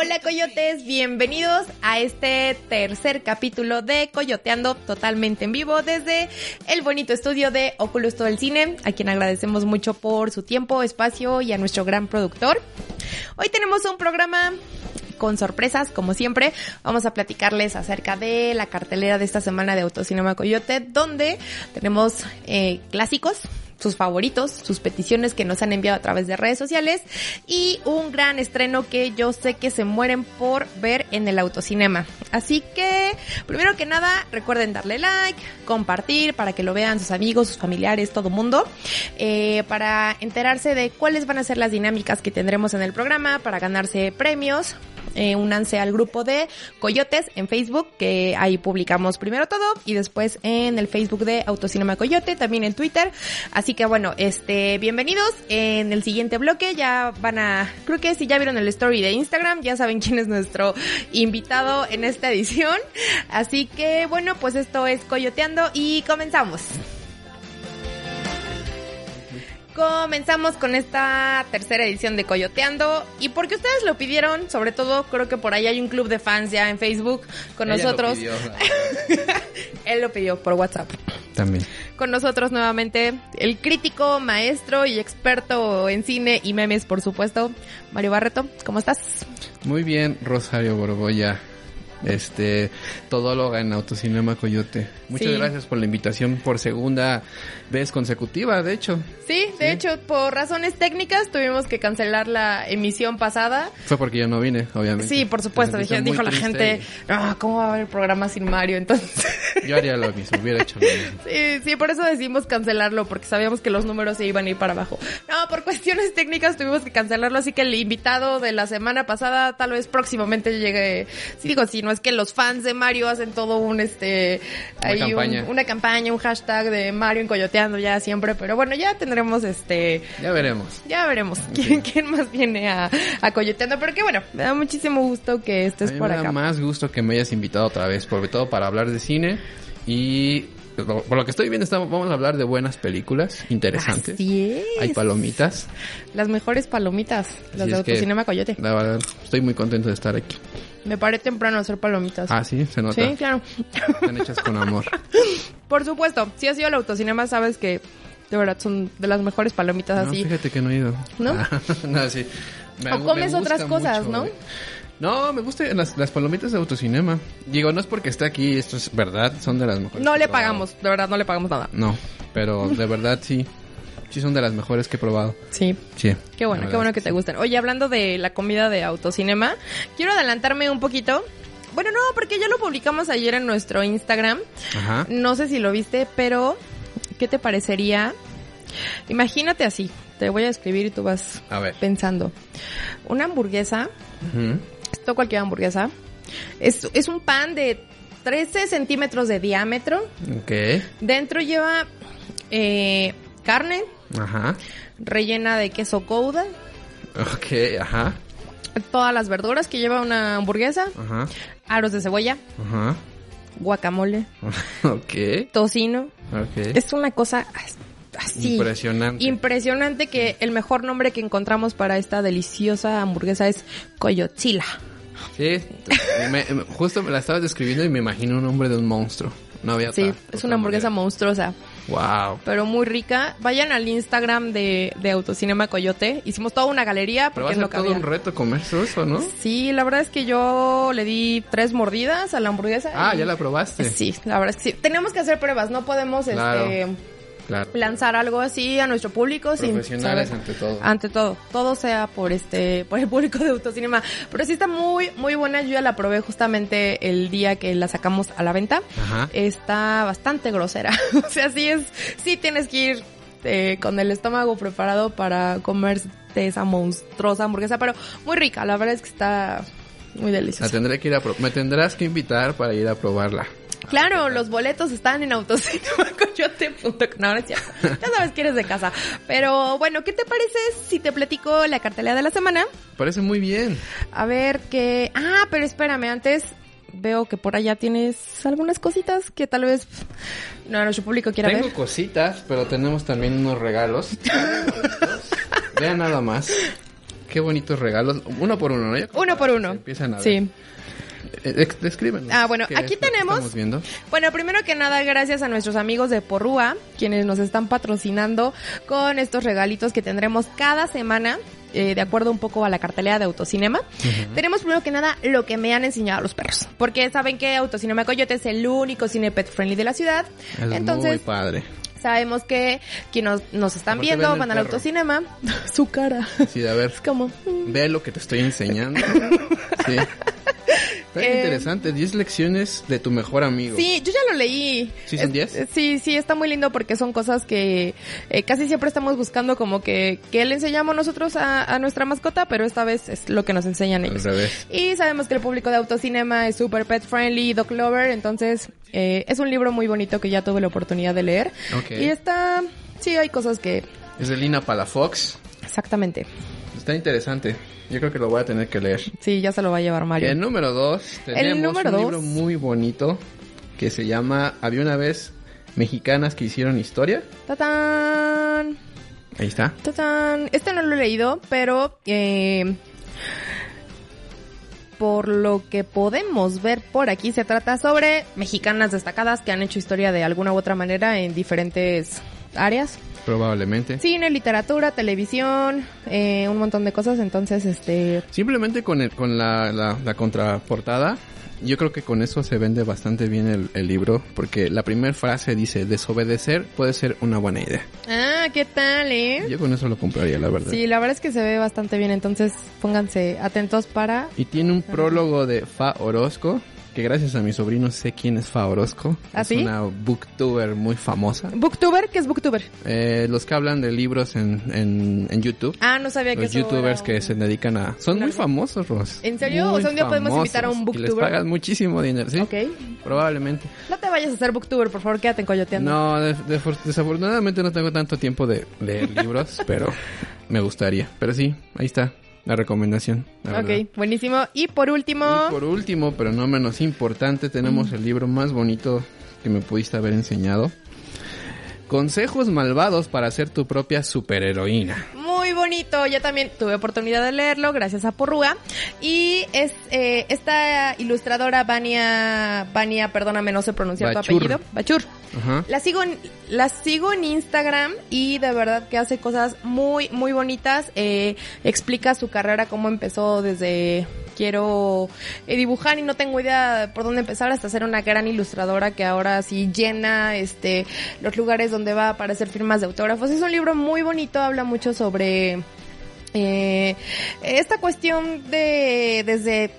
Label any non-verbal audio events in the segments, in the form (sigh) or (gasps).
Hola coyotes, bienvenidos a este tercer capítulo de Coyoteando totalmente en vivo desde el bonito estudio de Oculus Todo el Cine, a quien agradecemos mucho por su tiempo, espacio y a nuestro gran productor. Hoy tenemos un programa con sorpresas, como siempre. Vamos a platicarles acerca de la cartelera de esta semana de Autocinema Coyote, donde tenemos eh, clásicos, sus favoritos, sus peticiones que nos han enviado a través de redes sociales y un gran estreno que yo sé que se mueren por ver en el autocinema. Así que, primero que nada, recuerden darle like, compartir para que lo vean sus amigos, sus familiares, todo mundo, eh, para enterarse de cuáles van a ser las dinámicas que tendremos en el programa, para ganarse premios, eh, únanse al grupo de Coyotes en Facebook, que ahí publicamos primero todo y después en el Facebook de Autocinema Coyote, también en Twitter. Así que bueno, este, bienvenidos. En el siguiente bloque ya van a, creo que si ya vieron el story de Instagram, ya saben (laughs) quién es nuestro invitado en esta edición. Así que bueno, pues esto es Coyoteando y comenzamos. Comenzamos con esta tercera edición de Coyoteando y porque ustedes lo pidieron, sobre todo creo que por ahí hay un club de fans ya en Facebook con Ella nosotros. lo pidió. (laughs) Él lo pidió por WhatsApp. También. Con nosotros nuevamente el crítico, maestro y experto en cine y memes, por supuesto, Mario Barreto. ¿Cómo estás? Muy bien, Rosario Borbolla. Este, todóloga en Autocinema Coyote. Muchas Sí. gracias por la invitación por segunda vez consecutiva, de hecho. Sí, de Sí. hecho, por razones técnicas tuvimos que cancelar la emisión pasada. Fue porque yo no vine, obviamente. Sí, por supuesto. Dije, dijo la gente, ah, ¿cómo va a haber programa sin Mario? Entonces, (laughs) Yo haría lo mismo, hubiera hecho lo mismo. sí, sí, por eso decidimos cancelarlo, porque sabíamos que los números se iban a ir para abajo. No, por cuestiones técnicas tuvimos que cancelarlo, así que el invitado de la semana pasada tal vez próximamente llegue. Sí, digo, sí, no es que los fans de Mario hacen todo un, este, Una un- campaña. una campaña, un hashtag de Mario en Coyoteando ya siempre, pero bueno, ya tendremos este, Ya veremos. ya veremos quién, quién más viene a, a Coyoteando, pero que bueno, me da muchísimo gusto que estés a mí por me da acá. más gusto que me hayas invitado otra vez, sobre todo para hablar de cine y por lo que estoy viendo estamos, vamos a hablar de buenas películas interesantes. Así es. Hay palomitas. Las mejores palomitas, las Así de Autocinema Coyote. La verdad, estoy muy contento de estar aquí. Me paré temprano a hacer palomitas. Ah, sí, se nota. sí, claro. Están hechas con amor. (laughs) Por supuesto, si has ido al autocinema sabes que de verdad son de las mejores palomitas No, así. fíjate que no he ido. ¿No? (laughs) No, sí. Me- O me comes otras cosas, ¿no? No, me gustan las, las palomitas de autocinema. Digo, no es porque esté aquí, esto es verdad, son de las mejores. No le pagamos, de verdad no le pagamos nada. No, pero de verdad sí. Sí son de las mejores que he probado. Sí. Sí. Qué bueno, qué bueno que te gusten. Oye, hablando de la comida de autocinema, quiero adelantarme un poquito. Bueno, no, porque ya lo publicamos ayer en nuestro Instagram. Ajá. No sé si lo viste, pero ¿qué te parecería? Imagínate así, te voy a escribir y tú vas A ver. pensando. Una hamburguesa, Ujú. esto cualquier hamburguesa, es, es un pan de 13 centímetros de diámetro. Ok. Dentro lleva eh, carne Ajá. rellena de queso gouda, Ok, ajá. todas las verduras que lleva una hamburguesa, Ajá. aros de cebolla, Ajá. guacamole, (laughs) Ok. tocino. Ok. Es una cosa as- así. Impresionante. Impresionante que el mejor nombre que encontramos para esta deliciosa hamburguesa es Coyotzila. Sí, me- me- justo me la estabas describiendo y me imagino un nombre de un monstruo. No había Sí, es una hamburguesa monstruosa, Wow. pero muy rica. Vayan al Instagram de, de Autocinema Coyote. Hicimos toda una galería Pero va porque a ser todo un reto comerse eso, ¿no? Sí, la verdad es que yo le di tres mordidas a la hamburguesa. Ah, y- ya la probaste. Sí, la verdad es que sí. Tenemos que hacer pruebas, no podemos Claro. este, Claro. lanzar algo así a nuestro público sin Profesionales saber. ante todo. Ante todo, todo sea por este, (laughs) por el público de Autocinema. Pero sí está muy, muy buena. Yo ya la probé justamente el día que la sacamos a la venta. Ajá. Está bastante grosera. (laughs) o sea, sí es, sí tienes que ir eh, con el estómago preparado para comer esa monstruosa hamburguesa, pero muy rica. La verdad es que está muy La deliciosa. tendré que ir a me tendrás que invitar para ir a probarla. Claro, los boletos están en autocinemacoyote.com. (laughs) No, no es cierto. Ya sabes que eres de casa. Pero bueno, ¿qué te parece si te platico la cartelera de la semana? Parece muy bien. A ver qué... Ah, pero espérame, antes veo que por allá tienes algunas cositas que tal vez no, nuestro público quiera Tengo ver. cositas, pero tenemos también unos regalos. (laughs) Vean nada más. Qué bonitos regalos. Uno por uno, ¿no? Uno por uno. Empiezan a ver. Sí. Eh, ex- descríbenos. Ah, bueno, ¿Qué es aquí que tenemos-. Bueno, primero que nada, gracias a nuestros amigos de Porrúa, quienes nos están patrocinando con estos regalitos que tendremos cada semana. eh, de acuerdo un poco a la cartelera de Autocinema. Tenemos primero que nada lo que me han enseñado los perros. Porque saben que Autocinema Coyote es el único cine pet friendly de la ciudad. Es muy Entonces, padre. Sabemos que quienes nos, nos están Aparte viendo van al autocinema. (laughs) Su cara. Sí, de a ver, Es como... ve lo que te estoy enseñando. (laughs) Sí. Está Eh, interesante, 10 lecciones de tu mejor amigo. Sí, yo ya lo leí. ¿Sí son Es- 10? eh, Sí, sí, está muy lindo porque son cosas que eh, casi siempre estamos buscando como que, que le enseñamos nosotros a, a nuestra mascota, pero esta vez es lo que nos enseñan Al ellos. revés. Y sabemos que el público de autocinema es super pet friendly, dog lover, entonces eh, es un libro muy bonito que ya tuve la oportunidad de leer. Ok. Y está, sí, hay cosas que, Es de Lina Palafox. exactamente, Está interesante. Yo creo que lo voy a tener que leer. sí, ya se lo va a llevar Mario. El número 2 tenemos número un dos. libro muy bonito que se llama Había una vez mexicanas que hicieron historia. ¡Tatán! Ahí está. ¡Tatán! Este no lo he leído, pero eh, por lo que podemos ver por aquí se trata sobre mexicanas destacadas que han hecho historia de alguna u otra manera en diferentes áreas. Probablemente. Cine, literatura, televisión, eh, un montón de cosas. Entonces, este, Simplemente con, el, con la, la, la contraportada, yo creo que con eso se vende bastante bien el, el libro, porque la primera frase dice, desobedecer puede ser una buena idea. ah, ¿qué tal, eh? Yo con eso lo compraría, la verdad. Sí, la verdad es que se ve bastante bien. Entonces, pónganse atentos para Y tiene un prólogo de Fa Orozco, que gracias a mi sobrino sé quién es Fa Orozco. ¿Ah, es sí? una booktuber muy famosa. Booktuber, ¿qué es Booktuber? Eh, los que hablan de libros en, en, en YouTube. Ah, no sabía que Los youtubers era que se dedican a... Son muy famosos, Ros. ¿En serio? Muy O sea, un día podemos famosos. invitar a un Y les booktuber. pagan muchísimo dinero, ¿sí? Ok. Probablemente. No te vayas a hacer booktuber, por favor, quédate en coyoteando. No, de- de- desafortunadamente no tengo tanto tiempo de leer libros, (laughs) pero me gustaría. Pero sí, ahí está la recomendación. la verdad. ok, buenísimo. Y por último, Y por último, pero no menos importante, tenemos el libro más bonito que me pudiste haber enseñado. Consejos malvados para ser tu propia superheroína. muy bonito. Yo también tuve oportunidad de leerlo gracias a Porrúa. Y es eh, esta ilustradora, Vania, Vania, perdóname, no sé pronunciar tu apellido. Bachur. Ajá. La sigo, en, la sigo en Instagram y de verdad que hace cosas muy, muy bonitas. Eh, explica su carrera, cómo empezó desde quiero eh, dibujar y no tengo idea por dónde empezar hasta ser una gran ilustradora que ahora sí llena este los lugares donde va a aparecer firmas de autógrafos. Es un libro muy bonito, habla mucho sobre eh, esta cuestión de desde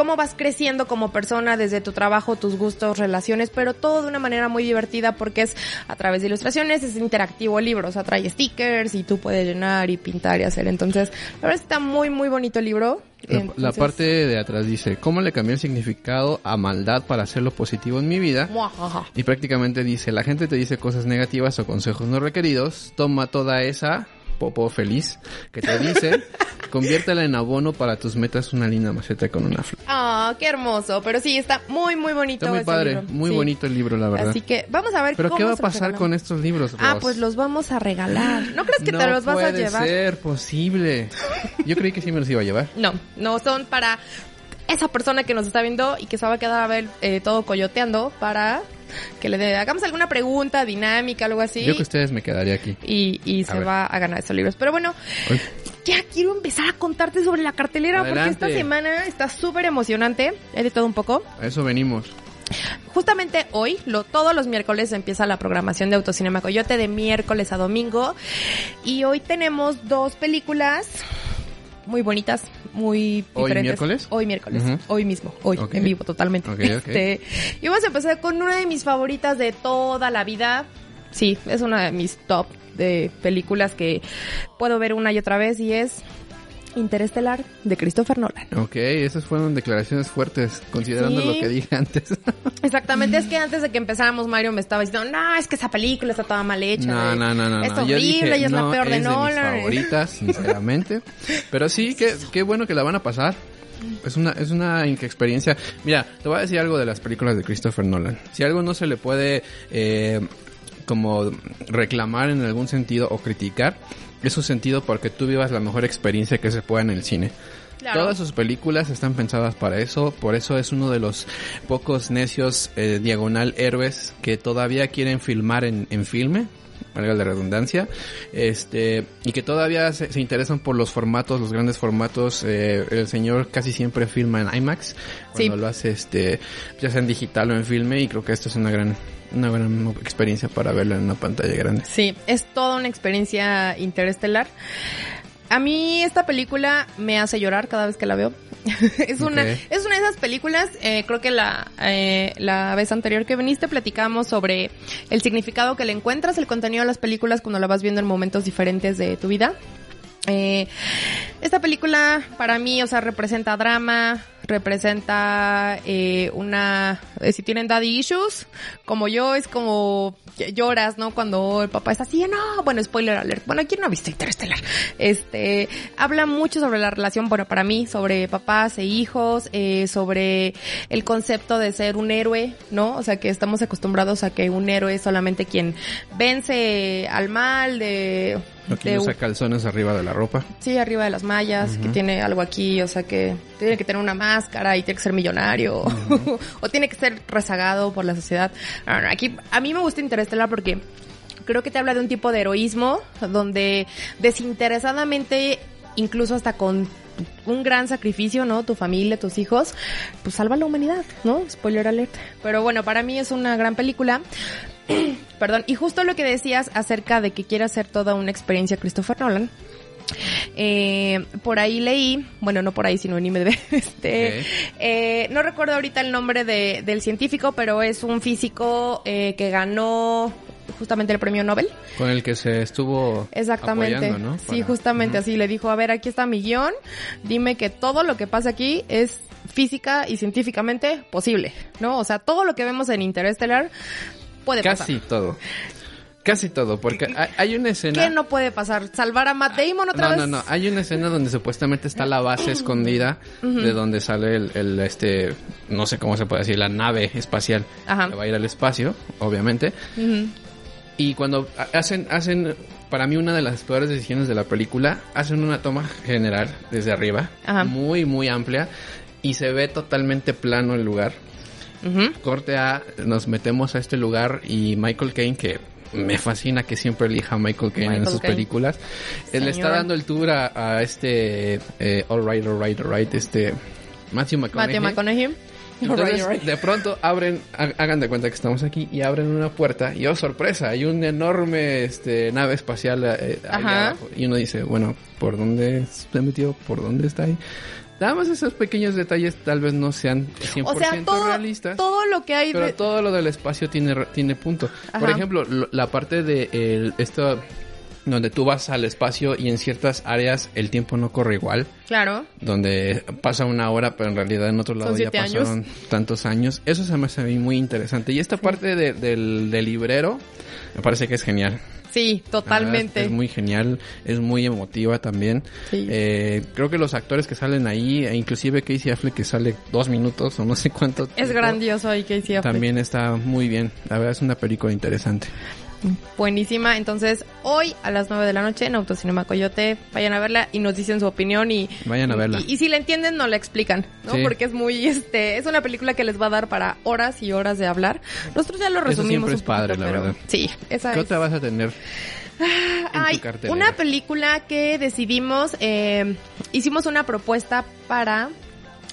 cómo vas creciendo como persona desde tu trabajo, tus gustos, relaciones, pero todo de una manera muy divertida porque es a través de ilustraciones, es interactivo el libro, o sea, trae stickers y tú puedes llenar y pintar y hacer. Entonces, la verdad está muy, muy bonito el libro. La, parte de atrás dice, ¿cómo le cambié el significado a maldad para hacerlo positivo en mi vida? Muajaja. Y prácticamente dice, la gente te dice cosas negativas o consejos no requeridos, toma toda esa popo feliz que te dice, (laughs) conviértela en abono para tus metas una linda maceta con una flor. Ah, qué hermoso. Pero sí, está muy, muy bonito. Está muy ese padre, libro. muy Sí. bonito el libro, la verdad. Así que vamos a ver Pero cómo ¿qué va a pasar con estos libros, Ah, pues los vamos a regalar. ¿No crees que no te los vas a puede llevar? ser posible. Yo creí que sí me los iba a llevar. No, no son para esa persona que nos está viendo y que se va a quedar a ver eh, todo coyoteando para que le dé- hagamos alguna pregunta dinámica, algo así. Yo que ustedes me quedaría aquí. Y, y se ver. va a ganar esos libros. Pero bueno, ya quiero empezar a contarte sobre la cartelera porque esta semana está súper emocionante. He de todo un poco. a eso venimos. Justamente hoy, lo, todos los miércoles empieza la programación de Autocinema Coyote de miércoles a domingo. Y hoy tenemos dos películas muy bonitas, muy ¿Hoy diferentes. miércoles? Hoy miércoles. Hoy mismo. Hoy, en vivo, totalmente. Ok, ok. Este, y vamos a empezar con una de mis favoritas de toda la vida. Sí, es una de mis top de películas que puedo ver una y otra vez y es Interestelar de Christopher Nolan. Ok, esas fueron declaraciones fuertes, considerando Sí. lo que dije antes. (laughs) Exactamente, es que antes de que empezáramos Mario me estaba diciendo, no, es que esa película está toda mal hecha. No, de- no, no, no. Es horrible dije, y es la no, peor de es Nolan. mis favoritas, (laughs) sinceramente. Pero sí, qué, qué bueno que la van a pasar. Es una, es una experiencia. Mira, te voy a decir algo de las películas de Christopher Nolan. Si algo no se le puede eh, como reclamar en algún sentido o criticar, es un sentido porque tú vivas la mejor experiencia que se pueda en el cine. Claro. Todas sus películas están pensadas para eso, por eso es uno de los pocos necios eh, diagonal héroes que todavía quieren filmar en, en filme, valga la redundancia, este, y que todavía se, se interesan por los formatos, los grandes formatos, eh, el señor casi siempre filma en IMAX, cuando Sí. lo hace este, ya sea en digital o en filme, y creo que esto es una gran, una gran experiencia para verlo en una pantalla grande. Sí, es toda una experiencia interestelar. A mí esta película me hace llorar cada vez que la veo. (laughs) es una es una de esas películas, eh, creo que la, eh, la vez anterior que viniste platicamos sobre el significado que le encuentras, el contenido de las películas cuando la vas viendo en momentos diferentes de tu vida. Eh, esta película para mí, o sea, representa drama, representa eh, una... eh, si tienen daddy issues, como yo, es como lloras, ¿no? Cuando el papá está así, no, bueno, spoiler alert. Bueno, ¿quién no ha visto Interestelar? Este, habla mucho sobre la relación, bueno, para mí, sobre papás e hijos, eh, sobre el concepto de ser un héroe, ¿no? O sea, que estamos acostumbrados a que un héroe es solamente quien vence al mal, de... De usa calzones arriba de la ropa. Sí, arriba de las mallas, que tiene algo aquí, o sea que tiene que tener una máscara y tiene que ser millonario, (laughs) o tiene que ser rezagado por la sociedad. No, no, aquí a mí me gusta Interestelar porque creo que te habla de un tipo de heroísmo donde desinteresadamente, incluso hasta con un gran sacrificio, ¿no? Tu familia, tus hijos, pues salva la humanidad, ¿no? Spoiler alert. Pero bueno, para mí es una gran película. (clears throat) Perdón, y justo lo que decías acerca de que quiere hacer toda una experiencia Christopher Nolan. Eh, por ahí leí, bueno, no por ahí, sino en IMDb, (laughs) este, eh, no recuerdo ahorita el nombre de, del científico, pero es un físico eh, que ganó justamente el premio Nobel. Con el que se estuvo Exactamente. apoyando, ¿no? Sí, justamente así le dijo, a ver, aquí está mi guion, dime que todo lo que pasa aquí es física y científicamente posible, ¿no? O sea, todo lo que vemos en Interestelar puede Casi pasar. todo. Casi todo, porque (laughs) hay, una escena... ¿Qué no puede pasar? ¿Salvar a Matt Damon otra no, vez? no, no. Hay una escena donde supuestamente está la base escondida de donde sale el, el, este, no sé cómo se puede decir, la nave espacial Ajá. que va a ir al espacio, obviamente. Ujú. Y cuando ha- hacen, hacen, para mí una de las peores decisiones de la película, hacen una toma general desde arriba, Ajá. muy, muy amplia, y se ve totalmente plano el lugar. Ujú. Corte A, nos metemos a este lugar y Michael Caine, que me fascina que siempre elija a Michael Caine en sus Caine. películas, él le está Señor. dando el tour a, a este eh, All Right, All Right, All Right, este Matthew McConaughey. Matthew McConaughey. Entonces, alright. de pronto abren, ha- hagan de cuenta que estamos aquí y abren una puerta y oh sorpresa, hay una enorme este nave espacial eh, abajo. y uno dice, bueno, ¿por dónde se metió? ¿Por dónde está ahí? Nada más esos pequeños detalles tal vez no sean 100% O sea, todo, realistas. todo lo que hay Pero de... todo lo del espacio tiene, tiene punto. Por ejemplo, lo- la parte de el, esto donde tú vas al espacio y en ciertas áreas el tiempo no corre igual, Claro. donde pasa una hora, pero en realidad en otro lado ya años. pasaron tantos años. Eso se me hace a mí muy interesante. Y esta parte de- del, del librero me parece que es genial. Sí, La totalmente. Es muy genial, es muy emotiva también. Sí. Eh, creo que los actores que salen ahí, e inclusive Casey Affleck que sale dos minutos o no sé cuánto. Es tiempo, grandioso ahí Casey Affleck. También está muy bien. La verdad es una película interesante. Buenísima. Entonces, hoy a las 9 de la noche en Autocinema Coyote, vayan a verla y nos dicen su opinión y... Vayan a verla. Y, y si la entienden, no la explican, ¿no? Sí. Porque es muy, este, es una película que les va a dar para horas y horas de hablar. Nosotros ya lo Eso resumimos siempre un es padre, poquito, la pero verdad. Sí, esa ¿Qué es. otra vas a tener? en Hay una película que decidimos, eh, hicimos una propuesta para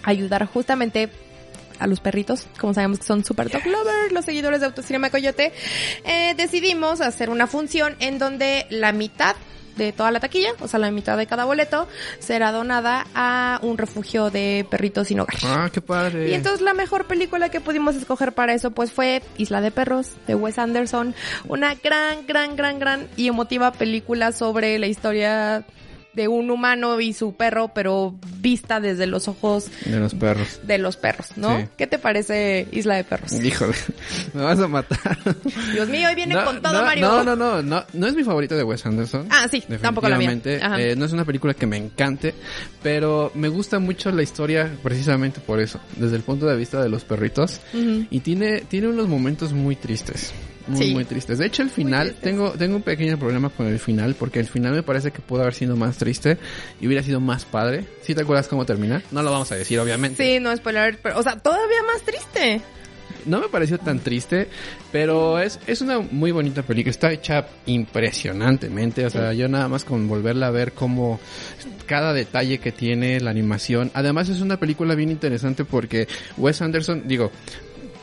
ayudar justamente a los perritos, como sabemos que son super dog lovers, los seguidores de Autocinema Coyote, eh, decidimos hacer una función en donde la mitad de toda la taquilla, o sea, la mitad de cada boleto, será donada a un refugio de perritos sin hogar. Ah, qué padre. Y entonces la mejor película que pudimos escoger para eso pues fue Isla de Perros de Wes Anderson, una gran, gran, gran, gran y emotiva película sobre la historia de un humano y su perro, pero vista desde los ojos De los perros. de los perros, ¿no? Sí. ¿Qué te parece Isla de Perros? Híjole, (laughs) me vas a matar. Dios mío, hoy viene no, con todo, no, Mario. No, no, no, no, no es mi favorito de Wes Anderson. Ah, sí, tampoco la mía. Ajá. Eh, no es una película que me encante, pero me gusta mucho la historia precisamente por eso, desde el punto de vista de los perritos. Ujú. Y tiene, tiene unos momentos muy tristes. Muy, Sí. muy tristes. De hecho, el final, tengo, tengo un pequeño problema con el final, porque el final me parece que pudo haber sido más triste y hubiera sido más padre. ¿Sí te acuerdas cómo termina? No lo vamos a decir, obviamente. Sí, no spoiler, pero, o sea, todavía más triste. No me pareció tan triste, pero es, es una muy bonita película. Está hecha impresionantemente. O sea, yo nada más con volverla a ver como cada detalle que tiene la animación. Además es una película bien interesante porque Wes Anderson, digo,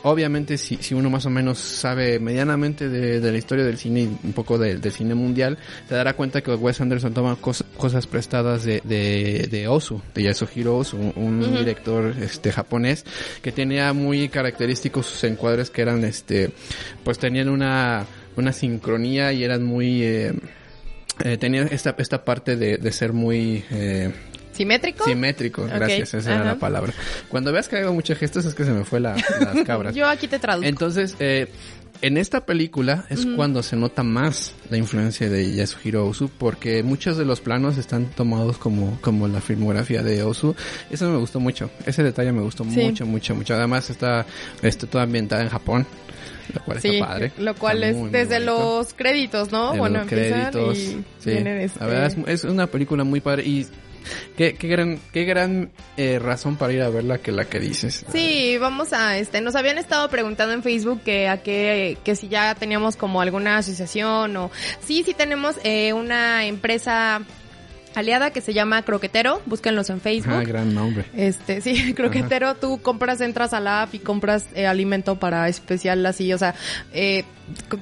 obviamente si, si uno más o menos sabe medianamente de, de la historia del cine y un poco de- del cine mundial, se dará cuenta que Wes Anderson toma cos- cosas prestadas de, de, de Ozu, de Yasuhiro Ozu, un, director este japonés que tenía muy característicos sus encuadres que eran este pues tenían una una sincronía y eran muy eh, eh, tenían esta esta parte de, de ser muy eh, ¿Simétrico? simétrico gracias esa era la palabra cuando veas que hago muchos gestos es que se me fue la, las (laughs) cabras Yo aquí te traduzco. entonces, eh, en esta película es cuando se nota más la influencia de Yasuhiro Ozu, porque muchos de los planos están tomados como, como la filmografía de Ozu. Eso me gustó mucho. Ese detalle me gustó Sí. mucho, mucho, mucho. Además está, está toda ambientada en Japón, lo cual Sí, está padre. lo cual es muy, desde bonito. los créditos, ¿no? De bueno, los créditos. y sí. este, La verdad es, es una película muy padre y qué, qué gran, qué gran eh, razón para ir a verla que la que dices. Sí, vamos a, este, nos habían estado preguntando en Facebook que a qué, que si ya teníamos como alguna asociación o, sí, sí tenemos eh, una empresa aliada que se llama Croquetero, búsquenlos en Facebook. Ah, gran nombre. Este, sí, (laughs) croquetero, tú compras, entras a la app y compras eh, alimento para especial así, o sea, eh,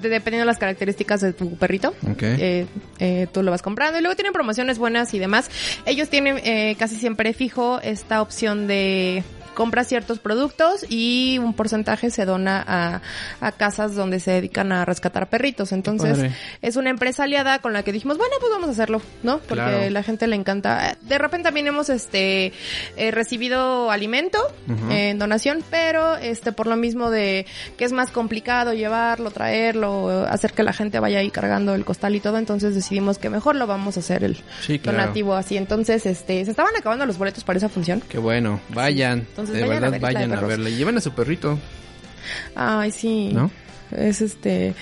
de- dependiendo de las características de tu perrito. Ok. eh, eh, tú lo vas comprando y luego tienen promociones buenas y demás. Ellos tienen eh, casi siempre fijo esta opción de compra ciertos productos y un porcentaje se dona a, a casas donde se dedican a rescatar perritos. Entonces, padre. es una empresa aliada con la que dijimos, bueno, pues vamos a hacerlo, ¿no? Porque Claro. la gente le encanta. De repente también hemos este eh, recibido alimento eh, en donación, pero este por lo mismo de que es más complicado llevarlo, traerlo, hacer que la gente vaya ahí cargando el costal y todo, entonces decidimos que mejor lo vamos a hacer el Sí, claro. donativo así. Entonces, este, se estaban acabando los boletos para esa función. Qué bueno. Vayan. Entonces, de vayan a verdad, ver de vayan a verla. Y lleven a su perrito, Ay, sí. ¿no? Es este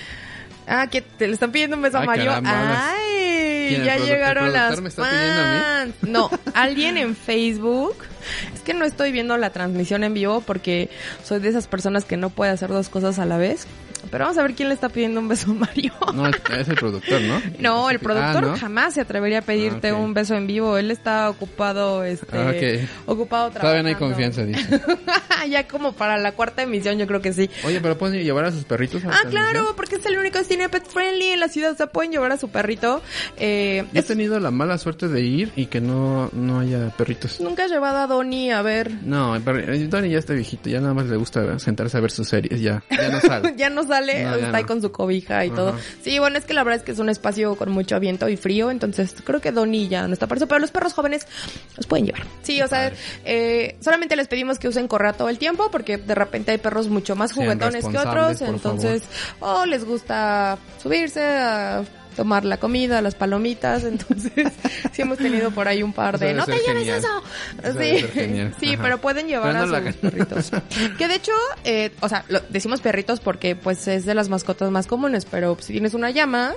Ah, que te le están pidiendo un beso a Ay, Mario. caramba, Ay, ¿Quién, el ya llegaron las pidiendo a mí? fans. No, (laughs) alguien en Facebook. Es que no estoy viendo la transmisión en vivo porque soy de esas personas que no puede hacer dos cosas a la vez. Pero vamos a ver quién le está pidiendo un beso a Mario. (laughs) No, es el productor, ¿no? (laughs) No, el productor Ah, ¿no? jamás se atrevería a pedirte Ah, un beso en vivo. Él está ocupado, este, Ah, ocupado trabajando. Todavía no hay confianza, dice. (laughs) ya como para la cuarta emisión, yo creo que sí. Oye, pero pueden llevar a sus perritos a Ah, claro, porque es el único cine pet friendly en la ciudad. O sea, pueden llevar a su perrito. Eh, he es- tenido la mala suerte de ir y que no, no haya perritos. Nunca he llevado a Donnie a ver. No, eh, Tony ya está viejito, ya nada más le gusta sentarse a ver sus series, ya, ya no sale. ya no sale, No, ya está ahí no. con su cobija y todo. Sí, bueno, es que la verdad es que es un espacio con mucho viento y frío, entonces creo que Donnie ya no está para eso, pero los perros jóvenes los pueden llevar. Sí, o sea, eh, solamente les pedimos que usen correa todo el tiempo porque de repente hay perros mucho más juguetones que otros, entonces, o les gusta subirse a tomar la comida, las palomitas, (laughs) entonces sí hemos tenido por ahí un par de no te lleves genial. eso. Sí, (laughs) sí, Ajá. pero pueden llevar Pero a no sus perritos. (laughs) Que de hecho, eh, o sea, lo- decimos perritos porque pues es de las mascotas más comunes, pero si tienes una llama,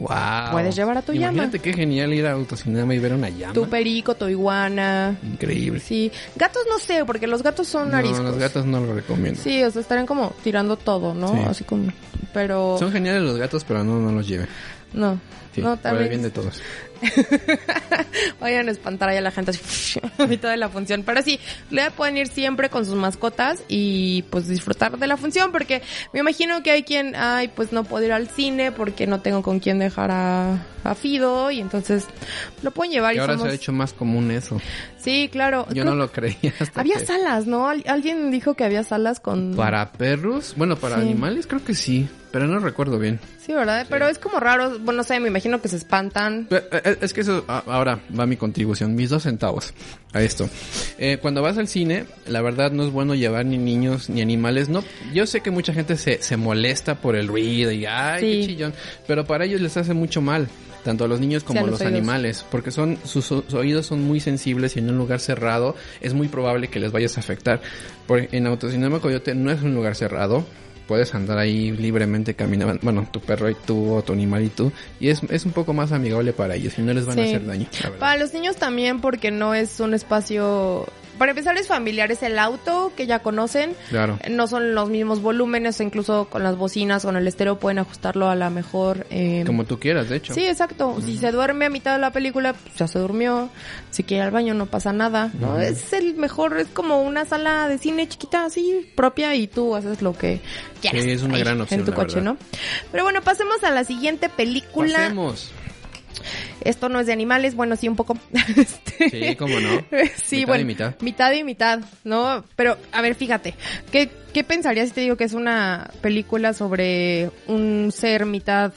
Wow. Puedes llevar a tu llama. Imagínate qué genial ir a autocinema y ver una llama. tu perico, tu iguana. Increíble. Sí, gatos no sé, porque los gatos son No, ariscos. los gatos no lo recomiendo. Sí, o sea, estarían como tirando todo, ¿no? Sí. Así como, pero Son geniales los gatos, pero no, no los lleve. no. Sí, no, también bien de todos. (laughs) vayan a espantar ahí a la gente así, (laughs) a mitad de la función. Pero sí, le pueden ir siempre con sus mascotas y pues disfrutar de la función porque me imagino que hay quien, ay, pues no puedo ir al cine porque no tengo con quién dejar a, a Fido y entonces lo pueden llevar Y y ahora somos- se ha hecho más común eso. Sí, claro. Yo Creo- no lo creía hasta (laughs) Había que- salas, ¿no? Al- Alguien dijo que había salas con... Para perros, bueno, para Sí. animales creo que sí. Pero no recuerdo bien. Sí, ¿verdad? Pero es como raro, bueno, no sé, me imagino que se espantan. Pero, eh, eh, Es que eso, ahora va mi contribución, mis dos centavos a esto. Eh, cuando vas al cine, la verdad no es bueno llevar ni niños ni animales. No, yo sé que mucha gente se, se molesta por el ruido y ay, Sí. qué chillón, pero para ellos les hace mucho mal. Tanto a los niños como Sí, a los animales, porque son sus, sus oídos son muy sensibles y en un lugar cerrado es muy probable que les vayas a afectar. Por, en Autocinema Coyote no es un lugar cerrado, puedes andar ahí libremente caminando, bueno, tu perro y tú, o tu animal y tú, y es, es un poco más amigable para ellos y no les van a hacer daño. Para los niños también porque no es un espacio... Para empezar es familiar, es el auto que ya conocen. Claro. No son los mismos volúmenes, incluso con las bocinas, con el estéreo pueden ajustarlo a la mejor... eh, Como tú quieras, de hecho. Sí, exacto. Si se duerme a mitad de la película, pues ya se durmió. Si quiere ir al baño, no pasa nada. ¿no? Es el mejor, es como una sala de cine chiquita, así, propia, y tú haces lo que quieras. Sí, es una gran opción, En tu coche, verdad. ¿no? Pero bueno, pasemos a la siguiente película. Pasemos. Esto no es de animales, bueno, sí, un poco. (laughs) Este, Sí, cómo no. (laughs) sí, Mitad bueno. y mitad. Mitad y mitad, ¿no? Pero, a ver, fíjate. ¿Qué, ¿Qué pensarías si te digo que es una película sobre un ser mitad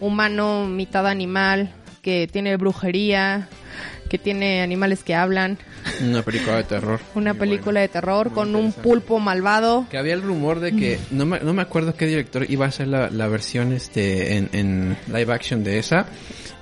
humano, mitad animal, que tiene brujería, que tiene animales que hablan? Una película de terror. (laughs) Una Muy película buena. de terror Muy con un pulpo malvado. Que había el rumor de que, no me, no me acuerdo qué director iba a hacer la, la versión este en, en live action de esa.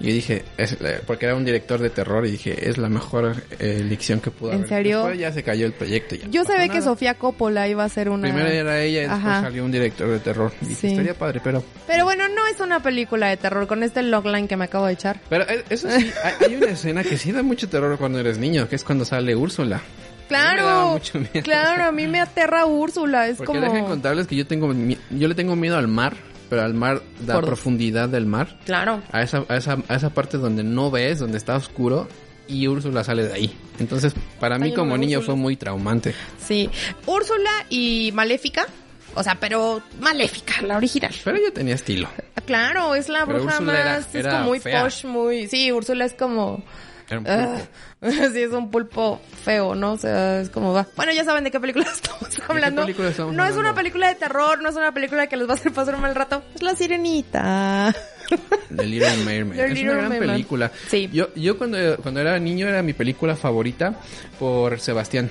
Y yo dije, es, porque era un director de terror y dije, es la mejor eh, elección que pudo ¿En haber. serio? Después ya se cayó el proyecto. ya no Yo pasó sabía que. Sofía Coppola iba a ser una... Primero era ella y después Ajá. salió un director de terror. Y Sí. estaría padre, pero... Pero bueno, no es una película de terror con este logline que me acabo de echar. Pero eh, eso sí, hay, hay una escena que sí da mucho terror cuando eres niño, que es cuando sale Úrsula. A Claro, mucho miedo. claro, a mí me aterra Úrsula, es Porque como... dejen contarles que yo tengo yo le tengo miedo al mar, pero al mar, la Por- profundidad del mar, Claro. a esa, a esa, a esa parte donde no ves, donde está oscuro, y Úrsula sale de ahí. Entonces, para mí Ay, como niño Úrsula. fue muy traumante. Sí. Úrsula y Maléfica. O sea, pero Maléfica, la original. Pero ella tenía estilo. Claro, es la Pero bruja Úrsula más. era- es como muy fea. posh, muy. Sí, Úrsula es como. Era un ah, (laughs) sí, es un pulpo feo, ¿no? O sea, es como va. Bueno, ya saben de qué película (laughs) estamos hablando. película estamos no es una película de terror, no es una película que les va a hacer pasar un mal rato. Es la sirenita. (laughs) The Little Mermaid. The es Little una gran Mermaid. película. Sí. Yo, yo cuando, cuando era niño era mi película favorita por Sebastián.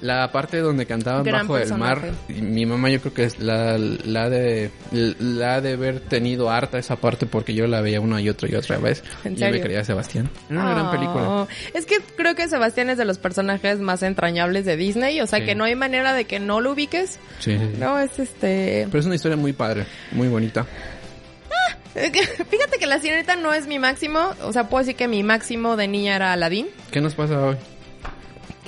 La parte donde cantaban Gran bajo el mar, mi mamá yo creo que es la, la de la de haber tenido harta esa parte porque yo la veía una y otra y otra vez. ¿En y yo me creía Sebastián. Era una gran Oh, película. Es que creo que Sebastián es de los personajes más entrañables de Disney, o sea Sí. que no hay manera de que no lo ubiques. Sí. No, es este... Pero es una historia muy padre, muy bonita. (laughs) Fíjate que la sirenita no es mi máximo, o sea, puedo decir que mi máximo de niña era Aladdin. ¿Qué nos pasa hoy?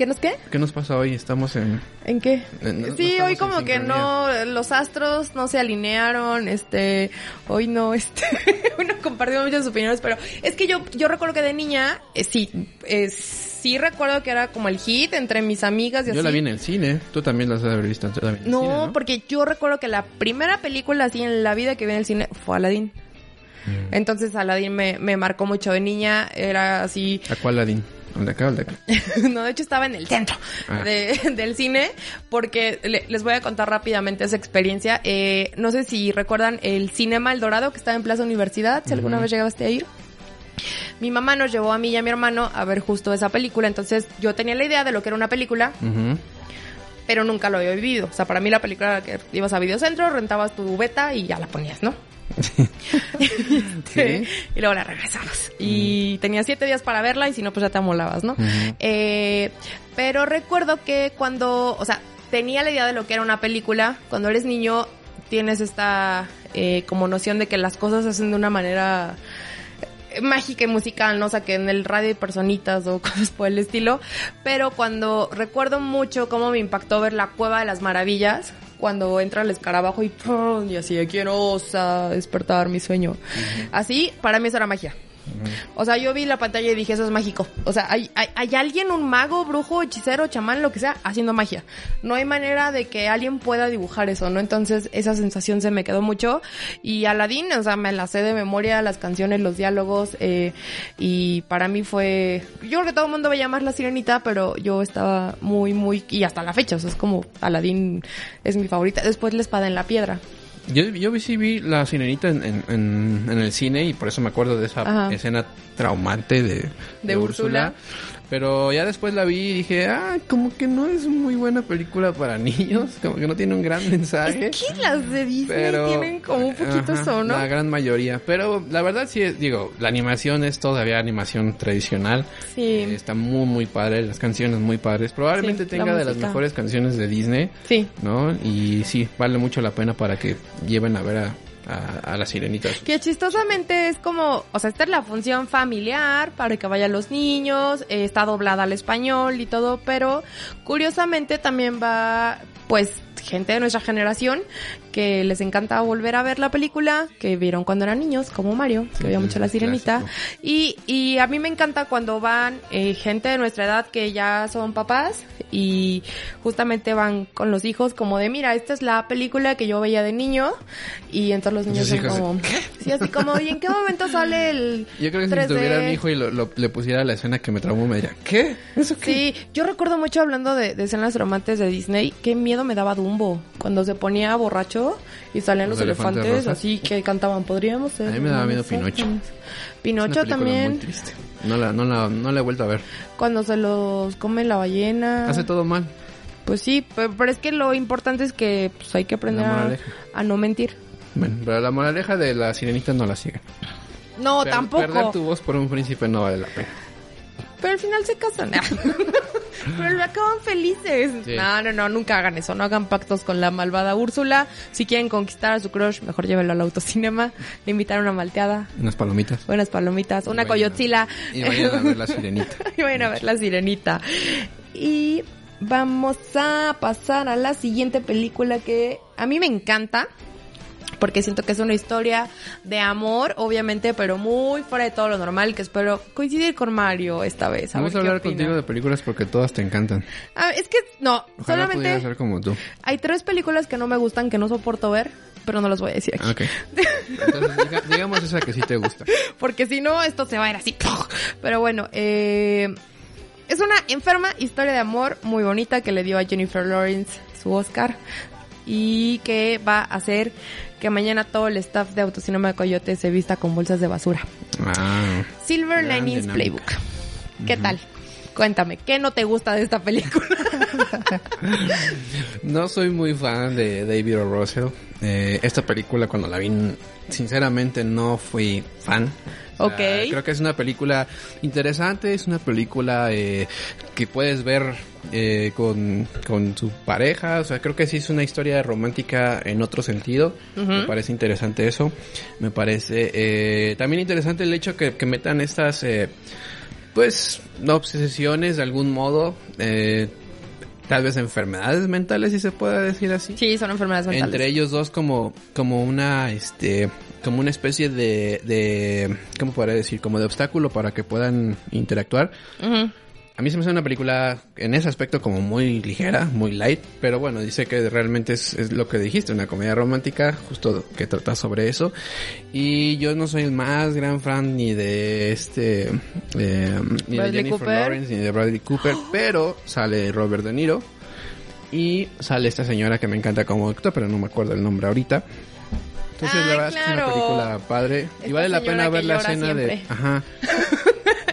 ¿Qué nos qué? ¿Qué nos pasa hoy? Estamos en... ¿En qué? No- sí, hoy como que no, los astros no se alinearon, este, hoy no, este, (laughs) hoy no compartimos muchas opiniones, pero es que yo, yo recuerdo que de niña, eh, sí, eh, sí recuerdo que era como el hit entre mis amigas y Yo así. la vi en el cine. Tú también la has haber visto No, cine, ¿no? porque yo recuerdo que la primera película así en la vida que vi en el cine fue Aladdin. Mm. Entonces Aladdin me, me marcó mucho de niña, era así, ¿A cuál? ¿El de acá de acá? (laughs) no, de hecho estaba en el centro Ah. de- (laughs) del cine, porque le- les voy a contar rápidamente esa experiencia. Eh, no sé si recuerdan el Cinema El Dorado que estaba en Plaza Universidad, si alguna vez llegaste a ir. Mi mamá nos llevó a mí y a mi hermano a ver justo esa película, entonces yo tenía la idea de lo que era una película, pero nunca lo había vivido. O sea, para mí la película era que ibas a videocentro, rentabas tu beta y ya la ponías, ¿no? (laughs) Sí. Y luego la regresabas. Y tenías siete días para verla y si no, pues ya te amolabas, ¿no? Eh, pero recuerdo que cuando, o sea, tenía la idea de lo que era una película, cuando eres niño tienes esta eh, como noción de que las cosas se hacen de una manera eh, mágica y musical, ¿no? O sea, que en el radio hay personitas o (laughs) cosas por el estilo. Pero cuando recuerdo mucho cómo me impactó ver la Cueva de las Maravillas, cuando entra el escarabajo y ¡pum! y así, quiero osa despertar mi sueño. Así, para mí eso era magia. O sea, yo vi la pantalla y dije, eso es mágico. O sea, hay, hay, alguien, un mago, brujo, hechicero, chamán, lo que sea, haciendo magia. No hay manera de que alguien pueda dibujar eso, ¿no? Entonces, esa sensación se me quedó mucho. Y Aladdin, o sea, me la sé de memoria, las canciones, los diálogos, eh, y para mí fue... Yo creo que todo el mundo veía más La Sirenita, pero yo estaba muy, muy... Y hasta la fecha, o sea, es como Aladdin es mi favorita. Después La Espada en la Piedra. Yo, yo sí vi la sirenita en, en, en, en el cine y por eso me acuerdo de esa Ajá. escena traumante de, De Úrsula. Pero ya después la vi y dije, ah, como que no es muy buena película para niños, como que no tiene un gran mensaje. Es que las de Disney pero tienen como un poquito ajá, eso, ¿no? La gran mayoría. Pero la verdad sí, es- digo, la animación es todavía animación tradicional. Sí. Eh, está muy, muy padre. Las canciones muy padres. Probablemente Sí, la tenga de las mejores canciones de Disney, Sí. ¿no? Y sí, vale mucho la pena para que lleven a ver a, a, las sirenitas. Que chistosamente es como, o sea, esta es la función familiar para que vayan los niños, eh, está doblada al español y todo, pero curiosamente también va, pues, gente de nuestra generación que les encanta volver a ver la película que vieron cuando eran niños, como Mario, que veía Sí, mucho la sirenita. clásico. Y, y a mí me encanta cuando van eh, gente de nuestra edad que ya son papás y justamente van con los hijos como de, mira, esta es la película que yo veía de niño y entonces los niños son como... Sí, así como, ¿y en qué momento sale el Yo creo que si 3D? tuviera un hijo y lo, lo- le pusiera la escena que me traumó, me diría, ¿qué? ¿Eso qué? Sí, yo recuerdo mucho hablando de, de escenas romantes de Disney, qué miedo me daba Dumbo cuando se ponía borracho y salían los, Los elefantes elefantes, así que cantaban, podríamos ser. A mí me daba miedo Pinocho. Atkins". Es una Pinocho también, Muy triste. No la, no, la, no la he vuelto a ver. cuando se los come la ballena. Hace todo mal. Pues sí, pero, pero es que lo importante es que pues, hay que aprender a, a no mentir. Bueno, pero la moraleja de la sirenita no la sigan. No, Per- tampoco. Perder tu voz por un príncipe no vale la pena. Pero al final se casan. (laughs) Pero lo acaban felices. Sí. No, no, no, nunca hagan eso. No hagan pactos con la malvada Úrsula. Si quieren conquistar a su crush, mejor llévenlo al autocinema. Le invitaron una malteada, Unas palomitas. buenas palomitas, una coyotzila. Y vayan a ver la sirenita. (laughs) y vayan a ver la sirenita. Y vamos a pasar a la siguiente película que a mí me encanta. Porque siento que es una historia de amor, obviamente, pero muy fuera de todo lo normal, que espero coincidir con Mario esta vez. Vamos a hablar opina. contigo de películas porque todas te encantan. Ah, es que no, Ojalá pudiera solamente ser como tú. hay tres películas que no me gustan, que no soporto ver, pero no las voy a decir aquí. Ah, Ok. Entonces, diga- (laughs) digamos esa que sí te gusta. Porque si no, esto se va a ir así. Pero bueno, eh, es una enferma historia de amor muy bonita que le dio a Jennifer Lawrence su Oscar y que va a hacer que mañana todo el staff de Autocinema de Coyote se vista con bolsas de basura. Ah, Silver Linings dinámica. Playbook. ¿Qué tal? Cuéntame, ¿qué no te gusta de esta película? (laughs) no soy muy fan de David O. Russell. Eh, esta película cuando la vi, sinceramente no fui fan. Sea. Creo que es una película interesante, es una película eh, que puedes ver eh, con, con tu pareja. O sea, creo que sí es una historia romántica en otro sentido. Me parece interesante eso. Me parece eh, también interesante el hecho que, que metan estas... Eh, pues no obsesiones de algún modo, eh, tal vez enfermedades mentales si se puede decir así. sí, son enfermedades mentales. Entre ellos dos como como una este como una especie de de cómo podría decir como de obstáculo para que puedan interactuar. A mí se me hace una película en ese aspecto como muy ligera, muy light, pero bueno, dice que realmente es, es lo que dijiste, una comedia romántica, justo que trata sobre eso. Y yo no soy el más gran fan ni de este, eh, ni de Jennifer Cooper. Lawrence, ni de Bradley Cooper, (gasps) pero sale Robert De Niro y sale esta señora que me encanta como actor, pero no me acuerdo el nombre ahorita. Entonces la verdad es que es una película padre y vale la pena ver la escena de, siempre. ajá. (laughs)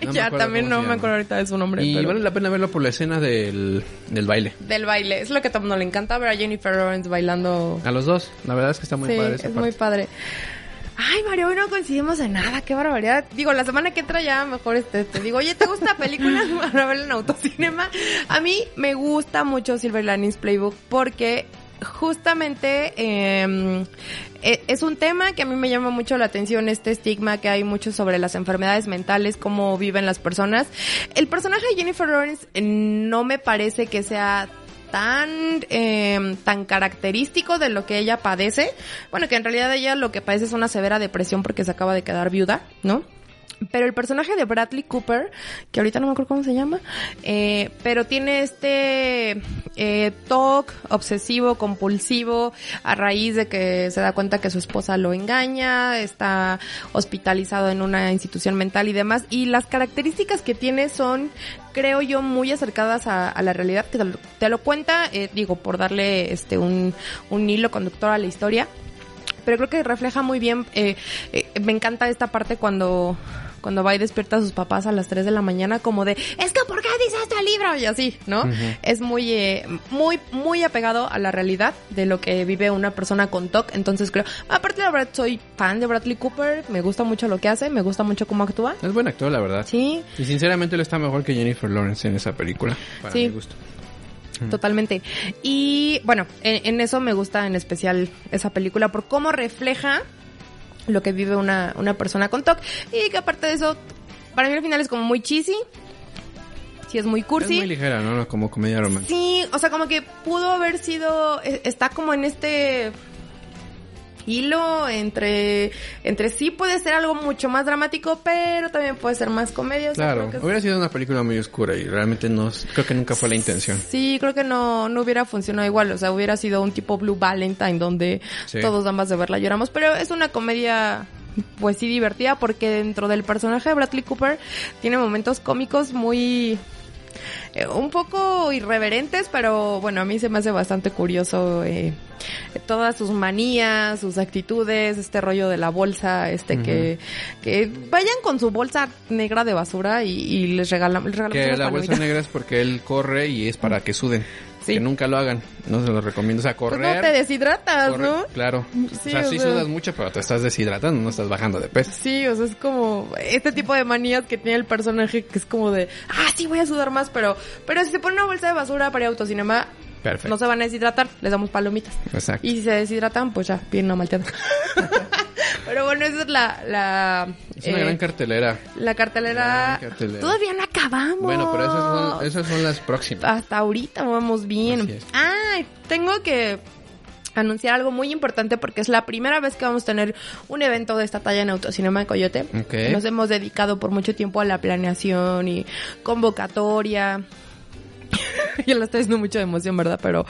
No me ya, también no me acuerdo ahorita de su nombre. Y pero... vale la pena verlo por la escena del, del baile. Del baile. Es lo que a todo el mundo le encanta ver a Jennifer Lawrence bailando. A los dos. La verdad es que está muy sí, padre esa es parte. muy padre. Ay, Mario, hoy no coincidimos en nada, qué barbaridad. Digo, la semana que entra ya mejor este, te digo, oye, ¿te gusta la película (laughs) para verla en autocinema? A mí me gusta mucho Silver Linings Playbook porque justamente eh, es un tema que a mí me llama mucho la atención, este estigma que hay mucho sobre las enfermedades mentales, cómo viven las personas. El personaje de Jennifer Lawrence eh, no me parece que sea tan eh, tan característico de lo que ella padece. Bueno, que en realidad ella lo que padece es una severa depresión porque se acaba de quedar viuda, ¿no? Pero el personaje de Bradley Cooper, que ahorita no me acuerdo cómo se llama, eh, pero tiene este eh, TOC obsesivo, compulsivo, a raíz de que se da cuenta que su esposa lo engaña, está hospitalizado en una institución mental y demás. Y las características que tiene son, creo yo, muy acercadas a, a la realidad, que te lo, te lo cuenta, eh, digo, por darle este un, un hilo conductor a la historia pero creo que refleja muy bien, eh, eh, me encanta esta parte cuando cuando va y despierta a sus papás a las 3 de la mañana como de, es que ¿por qué dice esto el libro? Y así, ¿no? Es muy, eh, muy, muy apegado a la realidad de lo que vive una persona con TOC. Entonces creo, aparte la verdad soy fan de Bradley Cooper, me gusta mucho lo que hace, me gusta mucho cómo actúa. Es buen actor, la verdad. Sí. Y sinceramente él está mejor que Jennifer Lawrence en esa película, para Sí. mi gusto. Totalmente. Y bueno, en, en eso me gusta en especial esa película por cómo refleja lo que vive una, una persona con TOC. Y que aparte de eso, para mí al final es como muy cheesy. Sí, es muy cursi. Es muy ligera, ¿no? Como comedia romántica. Sí, o sea, como que pudo haber sido, e- está como en este hilo entre, entre sí puede ser algo mucho más dramático, pero también puede ser más comedia. o sea, Claro, que hubiera sido una película muy oscura y realmente no, creo que nunca fue la intención. Sí, creo que no, no hubiera funcionado igual. O sea, hubiera sido un tipo Blue Valentine donde Sí. todos ambas de verla lloramos. Pero es una comedia, pues sí, divertida porque dentro del personaje de Bradley Cooper tiene momentos cómicos muy... eh, un poco irreverentes, pero bueno, a mí se me hace bastante curioso eh, todas sus manías, sus actitudes, este rollo de la bolsa, este que, que vayan con su bolsa negra de basura y, y les regalan, les regalamos Que la bolsa negra es porque él corre y es para que suden. Sí. Que nunca lo hagan. No se lo recomiendo. O sea, Pues correr. no te deshidratas, ¿no? Claro. Sí, o sea, o sí sea- sudas mucho, pero te estás deshidratando, no estás bajando de peso. Sí, o sea, es como este tipo de manías que tiene el personaje que es como de, ah, sí, voy a sudar más, pero pero si se pone una bolsa de basura para ir a autocinema, Perfecto. no se van a deshidratar, les damos palomitas. Exacto. Y si se deshidratan, pues ya, bien no malteados. (laughs) pero bueno, esa es la la, Es una eh, gran cartelera. la cartelera. Todavía no acabamos. Bueno, pero esas son, esas son las próximas. Hasta ahorita vamos bien. Ah, tengo que anunciar algo muy importante porque es la primera vez que vamos a tener un evento de esta talla en Autocinema de Coyote. Ok. Nos hemos dedicado por mucho tiempo a la planeación y convocatoria. (laughs) ya la estoy haciendo mucho de emoción, ¿verdad? Pero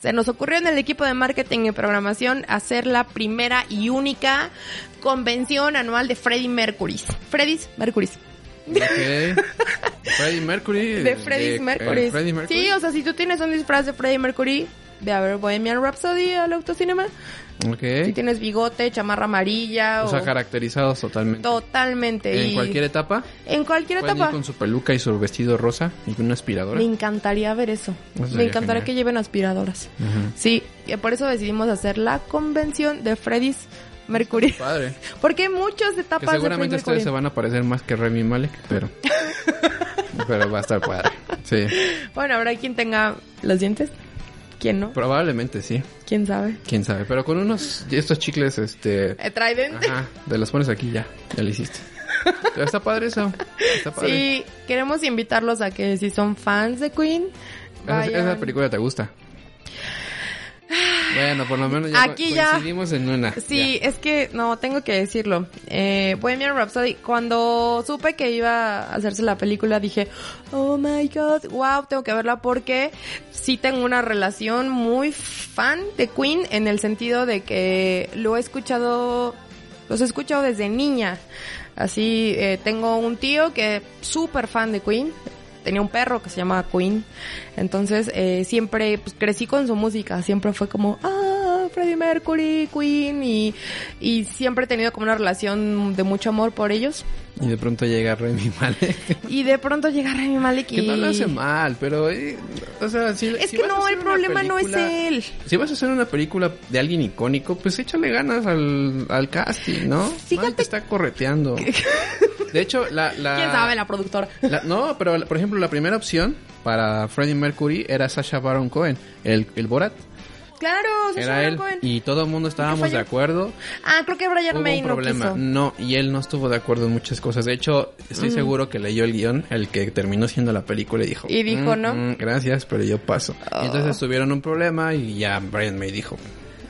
se nos ocurrió en el equipo de marketing y programación hacer la primera y única convención anual de Freddie Mercury. Freddy's Mercury. Ok. Freddie Mercury. (laughs) De Freddie eh, Mercury. Mercury. Sí, o sea, si tú tienes un disfraz de Freddie Mercury, ve a ver Bohemian Rhapsody al autocinema. Ok. Si tienes bigote, chamarra amarilla O o... sea, caracterizados totalmente. Totalmente. En y- cualquier etapa. En cualquier Pueden ir etapa. con su peluca y su vestido rosa y con una aspiradora. Me encantaría ver eso. Eso Me encantaría genial. que lleven aspiradoras. Ujú. Sí, y por eso decidimos hacer la convención de Freddie's Mercury. Padre. (laughs) Porque hay muchas Que etapas de Freddie seguramente Mercury. ustedes se van a parecer más que Remy Malek, pero... (laughs) pero va a estar padre. Sí. Bueno, habrá quien tenga los dientes. ¿Quién no? Probablemente sí. ¿Quién sabe? Quién sabe. Pero con unos... Estos chicles, este... Eh, Trident. Ajá. Te los pones aquí ya. Ya lo hiciste. Pero está padre eso. Está padre. Sí, queremos invitarlos a que si son fans de Queen, Esa, vayan. esa película te gusta. Bueno, por lo menos ya Aquí ya. en una. Sí, es que no, tengo que decirlo. Eh, Bohemian Rhapsody, cuando supe que iba a hacerse la película, dije, oh my god, wow, tengo que verla porque sí tengo una relación muy fan de Queen en el sentido de que lo he escuchado, los he escuchado desde niña. Así, eh, tengo un tío que es súper fan de Queen. Tenía un perro que se llamaba Queen. Entonces, eh, siempre pues, crecí con su música. Siempre fue como, ah, Freddie Mercury, Queen. Y, y siempre he tenido como una relación de mucho amor por ellos. Y de pronto llega Remy (laughs) Malek. Y de pronto llega Rami Malek y... que no lo hace mal, pero... eh, o sea, si, Es si que no, el problema no es película- él. Si vas a hacer una película de alguien icónico, pues échale ganas al, al casting, ¿no? Fíjate- Nadie te está correteando. (laughs) De hecho, la... la ¿Quién sabe la productora? la- no, pero por ejemplo, la primera opción para Freddie Mercury era Sasha Baron Cohen, el, el Borat. Claro, Sacha Era Baron él. Cohen. Y todo el mundo estábamos de acuerdo. Ah, creo que Brian Hubo May un no problema. quiso. No, y él no estuvo de acuerdo en muchas cosas. De hecho, estoy seguro que leyó el guion, el que terminó siendo la película y dijo... Y dijo, "Mm, ¿no? mm, gracias, pero yo paso. Oh. Y entonces tuvieron un problema y ya Brian May dijo...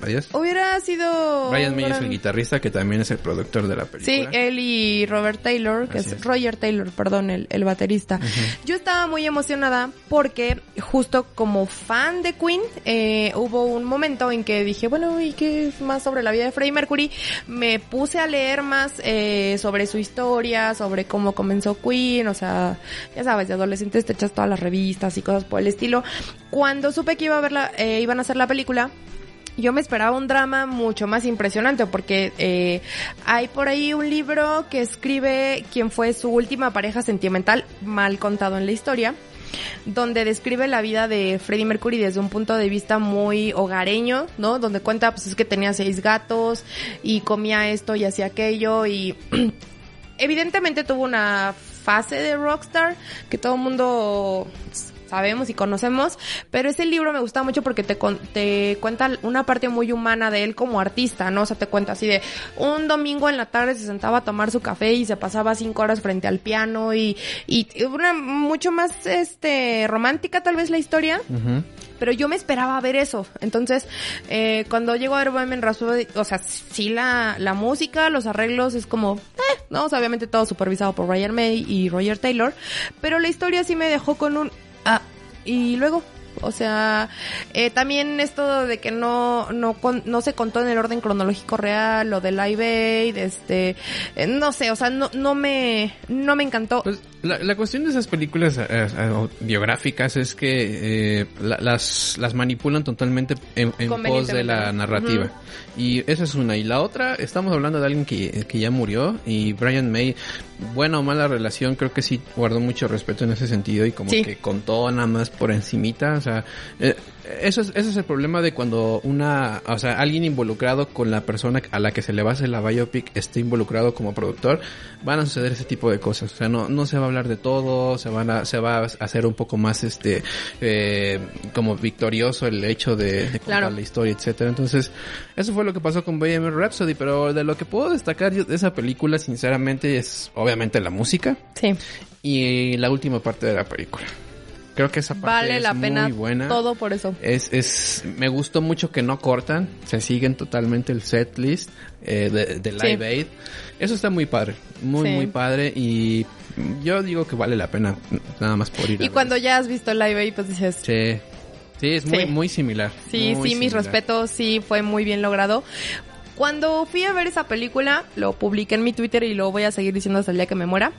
Adiós. Hubiera sido... Brian May es el guitarrista que también es el productor de la Sí, película. él y Robert Taylor, que es. Roger Taylor, perdón, el, el baterista. Yo estaba muy emocionada porque justo como fan de Queen, eh, hubo un momento en que dije, bueno, ¿y qué es más sobre la vida de Freddie Mercury? Me puse a leer más eh, sobre su historia, sobre cómo comenzó Queen, o sea, ya sabes, de adolescentes te echas todas las revistas y cosas por el estilo. Cuando supe que iba a ver la, eh, iban a hacer la película, yo me esperaba un drama mucho más impresionante porque eh, hay por ahí un libro que escribe quien fue su última pareja sentimental, mal contado en la historia, donde describe la vida de Freddie Mercury desde un punto de vista muy hogareño, ¿no? Donde cuenta pues es que tenía seis gatos y comía esto y hacía aquello y (clears throat) evidentemente tuvo una fase de rockstar que todo el mundo sabemos y conocemos, pero ese libro me gusta mucho porque te, te cuenta una parte muy humana de él como artista, ¿no? O sea, te cuenta así de un domingo en la tarde se sentaba a tomar su café y se pasaba cinco horas frente al piano y, y una mucho más, este, romántica tal vez la historia. Pero yo me esperaba ver eso. Entonces, eh, cuando llego a ver Bohemian Rhapsody, o sea, sí la, la música, los arreglos, es como, eh, no, o sea, obviamente todo supervisado por Ryan May y Roger Taylor, pero la historia sí me dejó con un, Ah, y luego, o sea, eh, también esto de que no, no, no se contó en el orden cronológico real, lo del Live este, eh, no sé, o sea, no, no me, no me encantó. Pues la, la cuestión de esas películas eh, biográficas es que las, las manipulan totalmente en, pos de la narrativa. Y esa es una. Y la otra, estamos hablando de alguien que, que ya murió y Brian May, buena o mala relación, creo que sí guardó mucho respeto en ese sentido y como que contó nada más por encimita. O sea, eh, eso es, ese es el problema de cuando una, o sea, alguien involucrado con la persona a la que se le va a hacer la biopic esté involucrado como productor, van a suceder ese tipo de cosas. O sea, no, no se va a hablar de todo, se van a, se va a hacer un poco más este, eh, como victorioso el hecho de, contar la historia, etcétera. Entonces, eso fue lo que pasó con Bohemian Rhapsody, pero de lo que puedo destacar de esa película, sinceramente, es obviamente la música. Sí. Y la última parte de la película. Creo que esa parte vale la pena muy buena. Todo por eso. Es, es, me gustó mucho que no cortan, se siguen totalmente el set list eh, de, de, Live Aid. Eso está muy padre, muy, muy padre y yo digo que vale la pena nada más por ir. Y cuando ya has visto Live Aid, pues dices... Sí. Sí, es muy, muy similar. Sí, sí, mis respetos, sí, fue muy bien logrado. Cuando fui a ver esa película, lo publiqué en mi Twitter y lo voy a seguir diciendo hasta el día que me muera.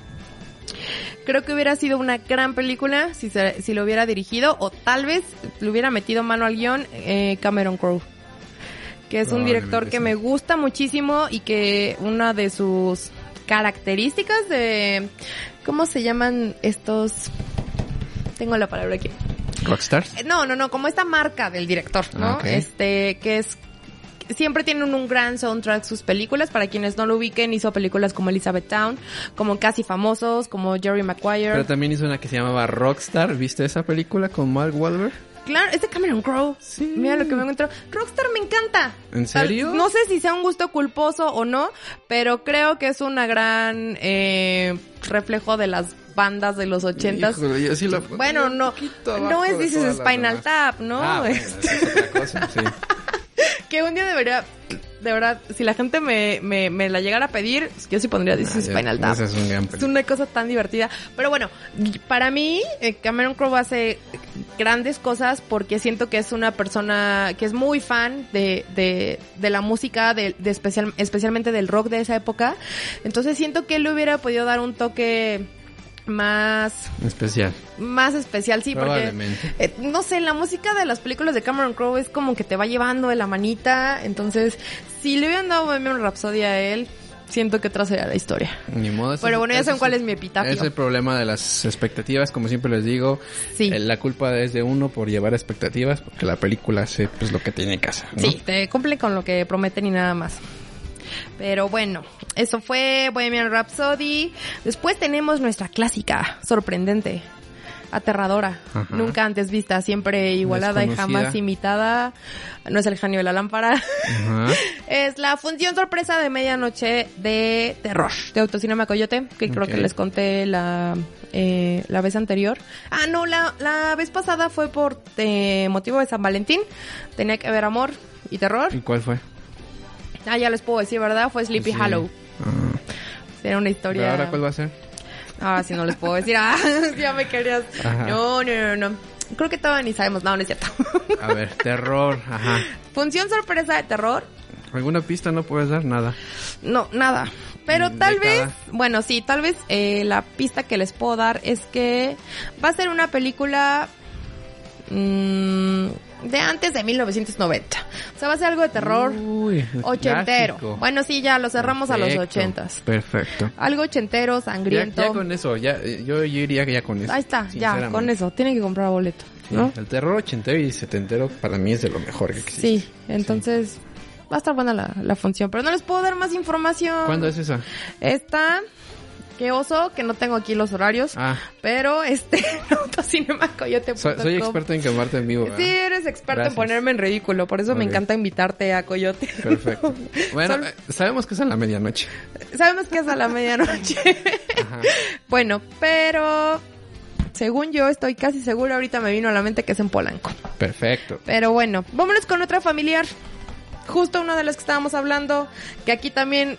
Creo que hubiera sido una gran película si, si lo hubiera dirigido o tal vez le hubiera metido mano al guion eh, Cameron Crowe. Que es un director que me gusta muchísimo y que una de sus características de... ¿Cómo se llaman estos? Tengo la palabra aquí. Rockstars. Eh, no, no, no, como esta marca del director, ¿no? Ah, este, que es siempre tienen un gran soundtrack sus películas. Para quienes no lo ubiquen, hizo películas como Elizabeth Town, como Casi Famosos, como Jerry Maguire. Pero también hizo una que se llamaba Rockstar. ¿Viste esa película con Mark Wahlberg? Claro, es de Cameron Crowe. Sí. Mira lo que me encuentro. Rockstar me encanta. ¿En serio? No sé si sea un gusto culposo o no, pero creo que es una gran eh, reflejo de las bandas de los ochentas. bueno, no, no es dices Spinal Tap, ¿no? Ah, es otra cosa, sí. (laughs) (laughs) que un día debería, de verdad, si la gente me, me, me la llegara a pedir, yo sí pondría This ah, Spinal Tap. Es, es, una cosa tan divertida. Pero bueno, para mí, eh, Cameron Crowe hace grandes cosas porque siento que es una persona que es muy fan de, de, de la música, de, de especial, especialmente del rock de esa época. Entonces siento que él le hubiera podido dar un toque más especial. Más especial, sí, porque eh, no sé, la música de las películas de Cameron Crowe es como que te va llevando de la manita, entonces si le hubieran dado Bohemian Rhapsody a él, siento que atrás sería la historia. Ni modo. Pero bueno, ya saben cuál es mi epitafio. Es el problema de las expectativas, como siempre les digo. Sí. Eh, la culpa es de uno por llevar expectativas, porque la película hace pues lo que tiene que hacer. Sí, te cumple con lo que prometen y nada más. Pero bueno, eso fue Bohemian Rhapsody. Después tenemos nuestra clásica, sorprendente, aterradora, nunca antes vista, siempre igualada y jamás imitada. No es el genio de la lámpara. (laughs) es la función sorpresa de medianoche de terror de Autocinema Coyote, que creo que les conté la eh, la vez anterior. Ah, no, la, la vez pasada fue por eh, motivo de San Valentín. Tenía que haber amor y terror. ¿Y cuál fue? Ah, ya les puedo decir, ¿verdad? Fue Sleepy Hollow. Ah. Era una historia. ahora cuál va a ser? Ah, si no les puedo decir. Ah, (laughs) ya me querías. No, no, no, no. Creo que todavía ni sabemos. No, no es cierto. A ver, terror. Ajá. Función sorpresa de terror. ¿Alguna pista no puedes dar? Nada. No, nada. Pero tal vez, bueno, sí, tal vez eh, la pista que les puedo dar es que va a ser una película mmm, de antes de 1990. O sea, va a ser algo de terror Uy, ochentero. clásico. Bueno, sí, ya lo cerramos a los ochentas. Perfecto. Algo ochentero, sangriento. ya con eso, ya, yo, yo iría que ya con eso. Ahí está, ya, con eso. Tienen que comprar boleto. El terror ochentero y setentero para mí es de lo mejor que existe. Sí, entonces va a estar buena la, la función. Pero no les puedo dar más información. ¿Cuándo es esa? Esta, qué oso, que no tengo aquí los horarios. Ah, Pero este, (laughs) autocinemacoyote.com. soy, soy experto en quemarte en vivo. ¿verdad? Sí, eres experto Gracias. en ponerme en ridículo, por eso me encanta invitarte a Coyote. Perfecto. (laughs) Bueno, eh, sabemos que es a la medianoche. Sabemos que es a la medianoche. Ajá. (laughs) bueno, pero según yo estoy casi seguro, ahorita me vino a la mente que es en Polanco. Perfecto. Pero bueno, vámonos con otra familiar. Justo una de las que estábamos hablando, que aquí también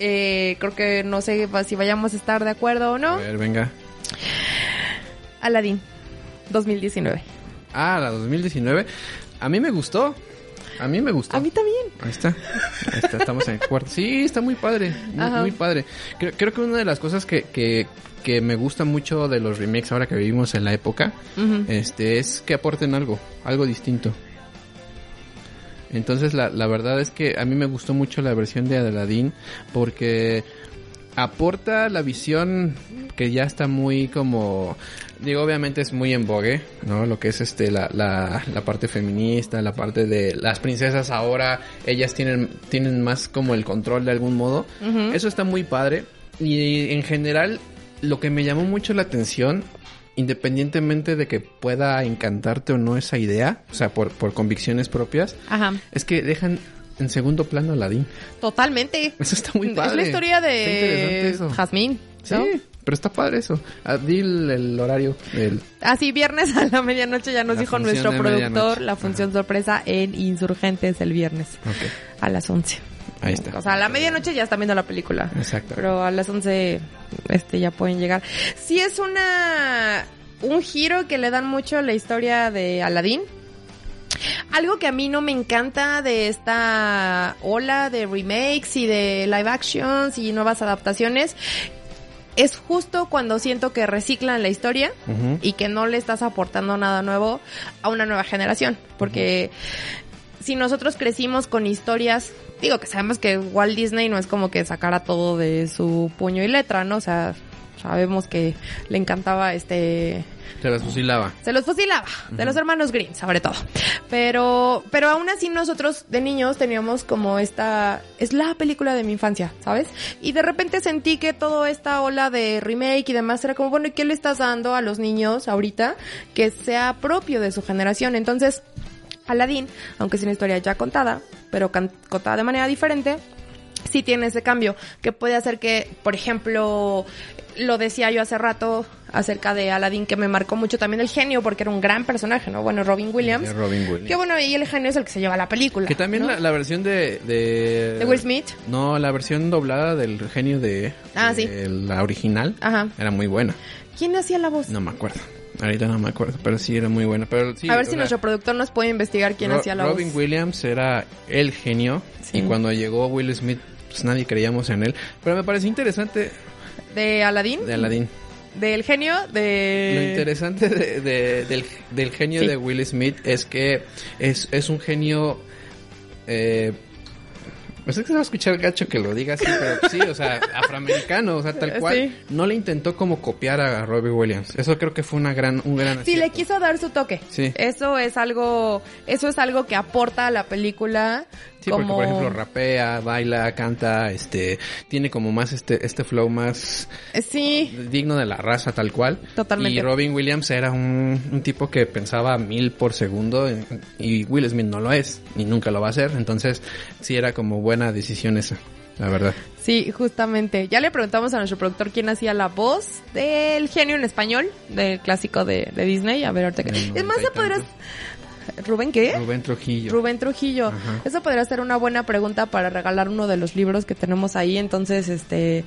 eh, creo que no sé si vayamos a estar de acuerdo o no. A ver, venga. Aladdin, 2019. Ah, la 2019. A mí me gustó. A mí me gustó. A mí también. Ahí está. Ahí está, estamos en el cuarto. Sí, está muy padre. Muy, muy padre. Creo, creo que una de las cosas que, que, que me gusta mucho de los remakes ahora que vivimos en la época, Ujú. este, es que aporten algo, algo distinto. Entonces, la, la verdad es que a mí me gustó mucho la versión de Aladdin porque aporta la visión que ya está muy como digo obviamente es muy en vogue no lo que es este la, la, la parte feminista la parte de las princesas ahora ellas tienen tienen más como el control de algún modo. Eso está muy padre. Y en general lo que me llamó mucho la atención independientemente de que pueda encantarte o no esa idea o sea por, por convicciones propias Ajá. es que dejan en segundo plano a Aladdin Totalmente. eso está muy padre Es la historia de eso. Jazmín. Sí, ¿no? pero está padre eso. Ah, di el, horario. El... Así, viernes a la medianoche ya nos La dijo nuestro productor la función sorpresa en Insurgentes el viernes a las 11. Ahí está. O sea, a la medianoche ya están viendo la película. Exacto. Pero a las 11 este, ya pueden llegar. Sí es una un giro que le dan mucho a la historia de Aladdin. Algo que a mí no me encanta de esta ola de remakes y de live actions y nuevas adaptaciones es justo cuando siento que reciclan la historia y que no le estás aportando nada nuevo a una nueva generación. Porque si nosotros crecimos con historias, digo que sabemos que Walt Disney no es como que sacara todo de su puño y letra, ¿no? O sea, sabemos que le encantaba este Se las fusilaba. se los fusilaba, de los hermanos Green, sobre todo. Pero, pero aún así nosotros de niños teníamos como esta, es la película de mi infancia, ¿sabes? Y de repente sentí que toda esta ola de remake y demás era como, bueno, ¿y qué le estás dando a los niños ahorita que sea propio de su generación? Entonces, Aladdin, aunque es una historia ya contada, pero contada de manera diferente, sí tiene ese cambio que puede hacer que, por ejemplo, lo decía yo hace rato acerca de Aladdin que me marcó mucho también el genio porque era un gran personaje, ¿no? Bueno, Robin Williams. Robin Williams. Que bueno, y el genio es el que se lleva la película. Que también ¿no? la, la versión de, de... De Will Smith. No, la versión doblada del genio de... Ah, de sí. La original. Ajá. Era muy buena. ¿Quién hacía la voz? No me acuerdo. Ahorita no me acuerdo, pero sí era muy buena. Pero sí, A ver si sea, nuestro productor nos puede investigar quién Ro- hacía la Robin voz. Williams era el genio Sí. y cuando llegó Will Smith pues nadie creíamos en él. Pero me pareció interesante De Aladdin. de Aladdin. Del genio. De. Lo interesante de- de- del, del genio Sí. de Will Smith es que es, es un genio... Eh, pues es que se va a escuchar gacho que lo diga así, pero sí, o sea, afroamericano, o sea, tal cual. Sí. No le intentó como copiar a Robbie Williams. Eso creo que fue una gran, un gran Sí, le quiso dar su toque. Sí. Eso es algo, eso es algo que aporta a la película. Sí, como... porque por ejemplo rapea, baila, canta, este, tiene como más este, este flow más Sí, digno de la raza tal cual. Totalmente. Y Robin Williams era un, un tipo que pensaba a mil por segundo y Will Smith no lo es y nunca lo va a hacer. Entonces sí era como buena decisión esa, la verdad. sí, justamente. Ya le preguntamos a nuestro productor quién hacía la voz del genio en español, del clásico de, de Disney. A ver, ahorita que... Es más, podrás... ¿Rubén qué? Rubén Trujillo. Rubén Trujillo. Ajá. Eso podría ser una buena pregunta para regalar uno de los libros que tenemos ahí. Entonces, este...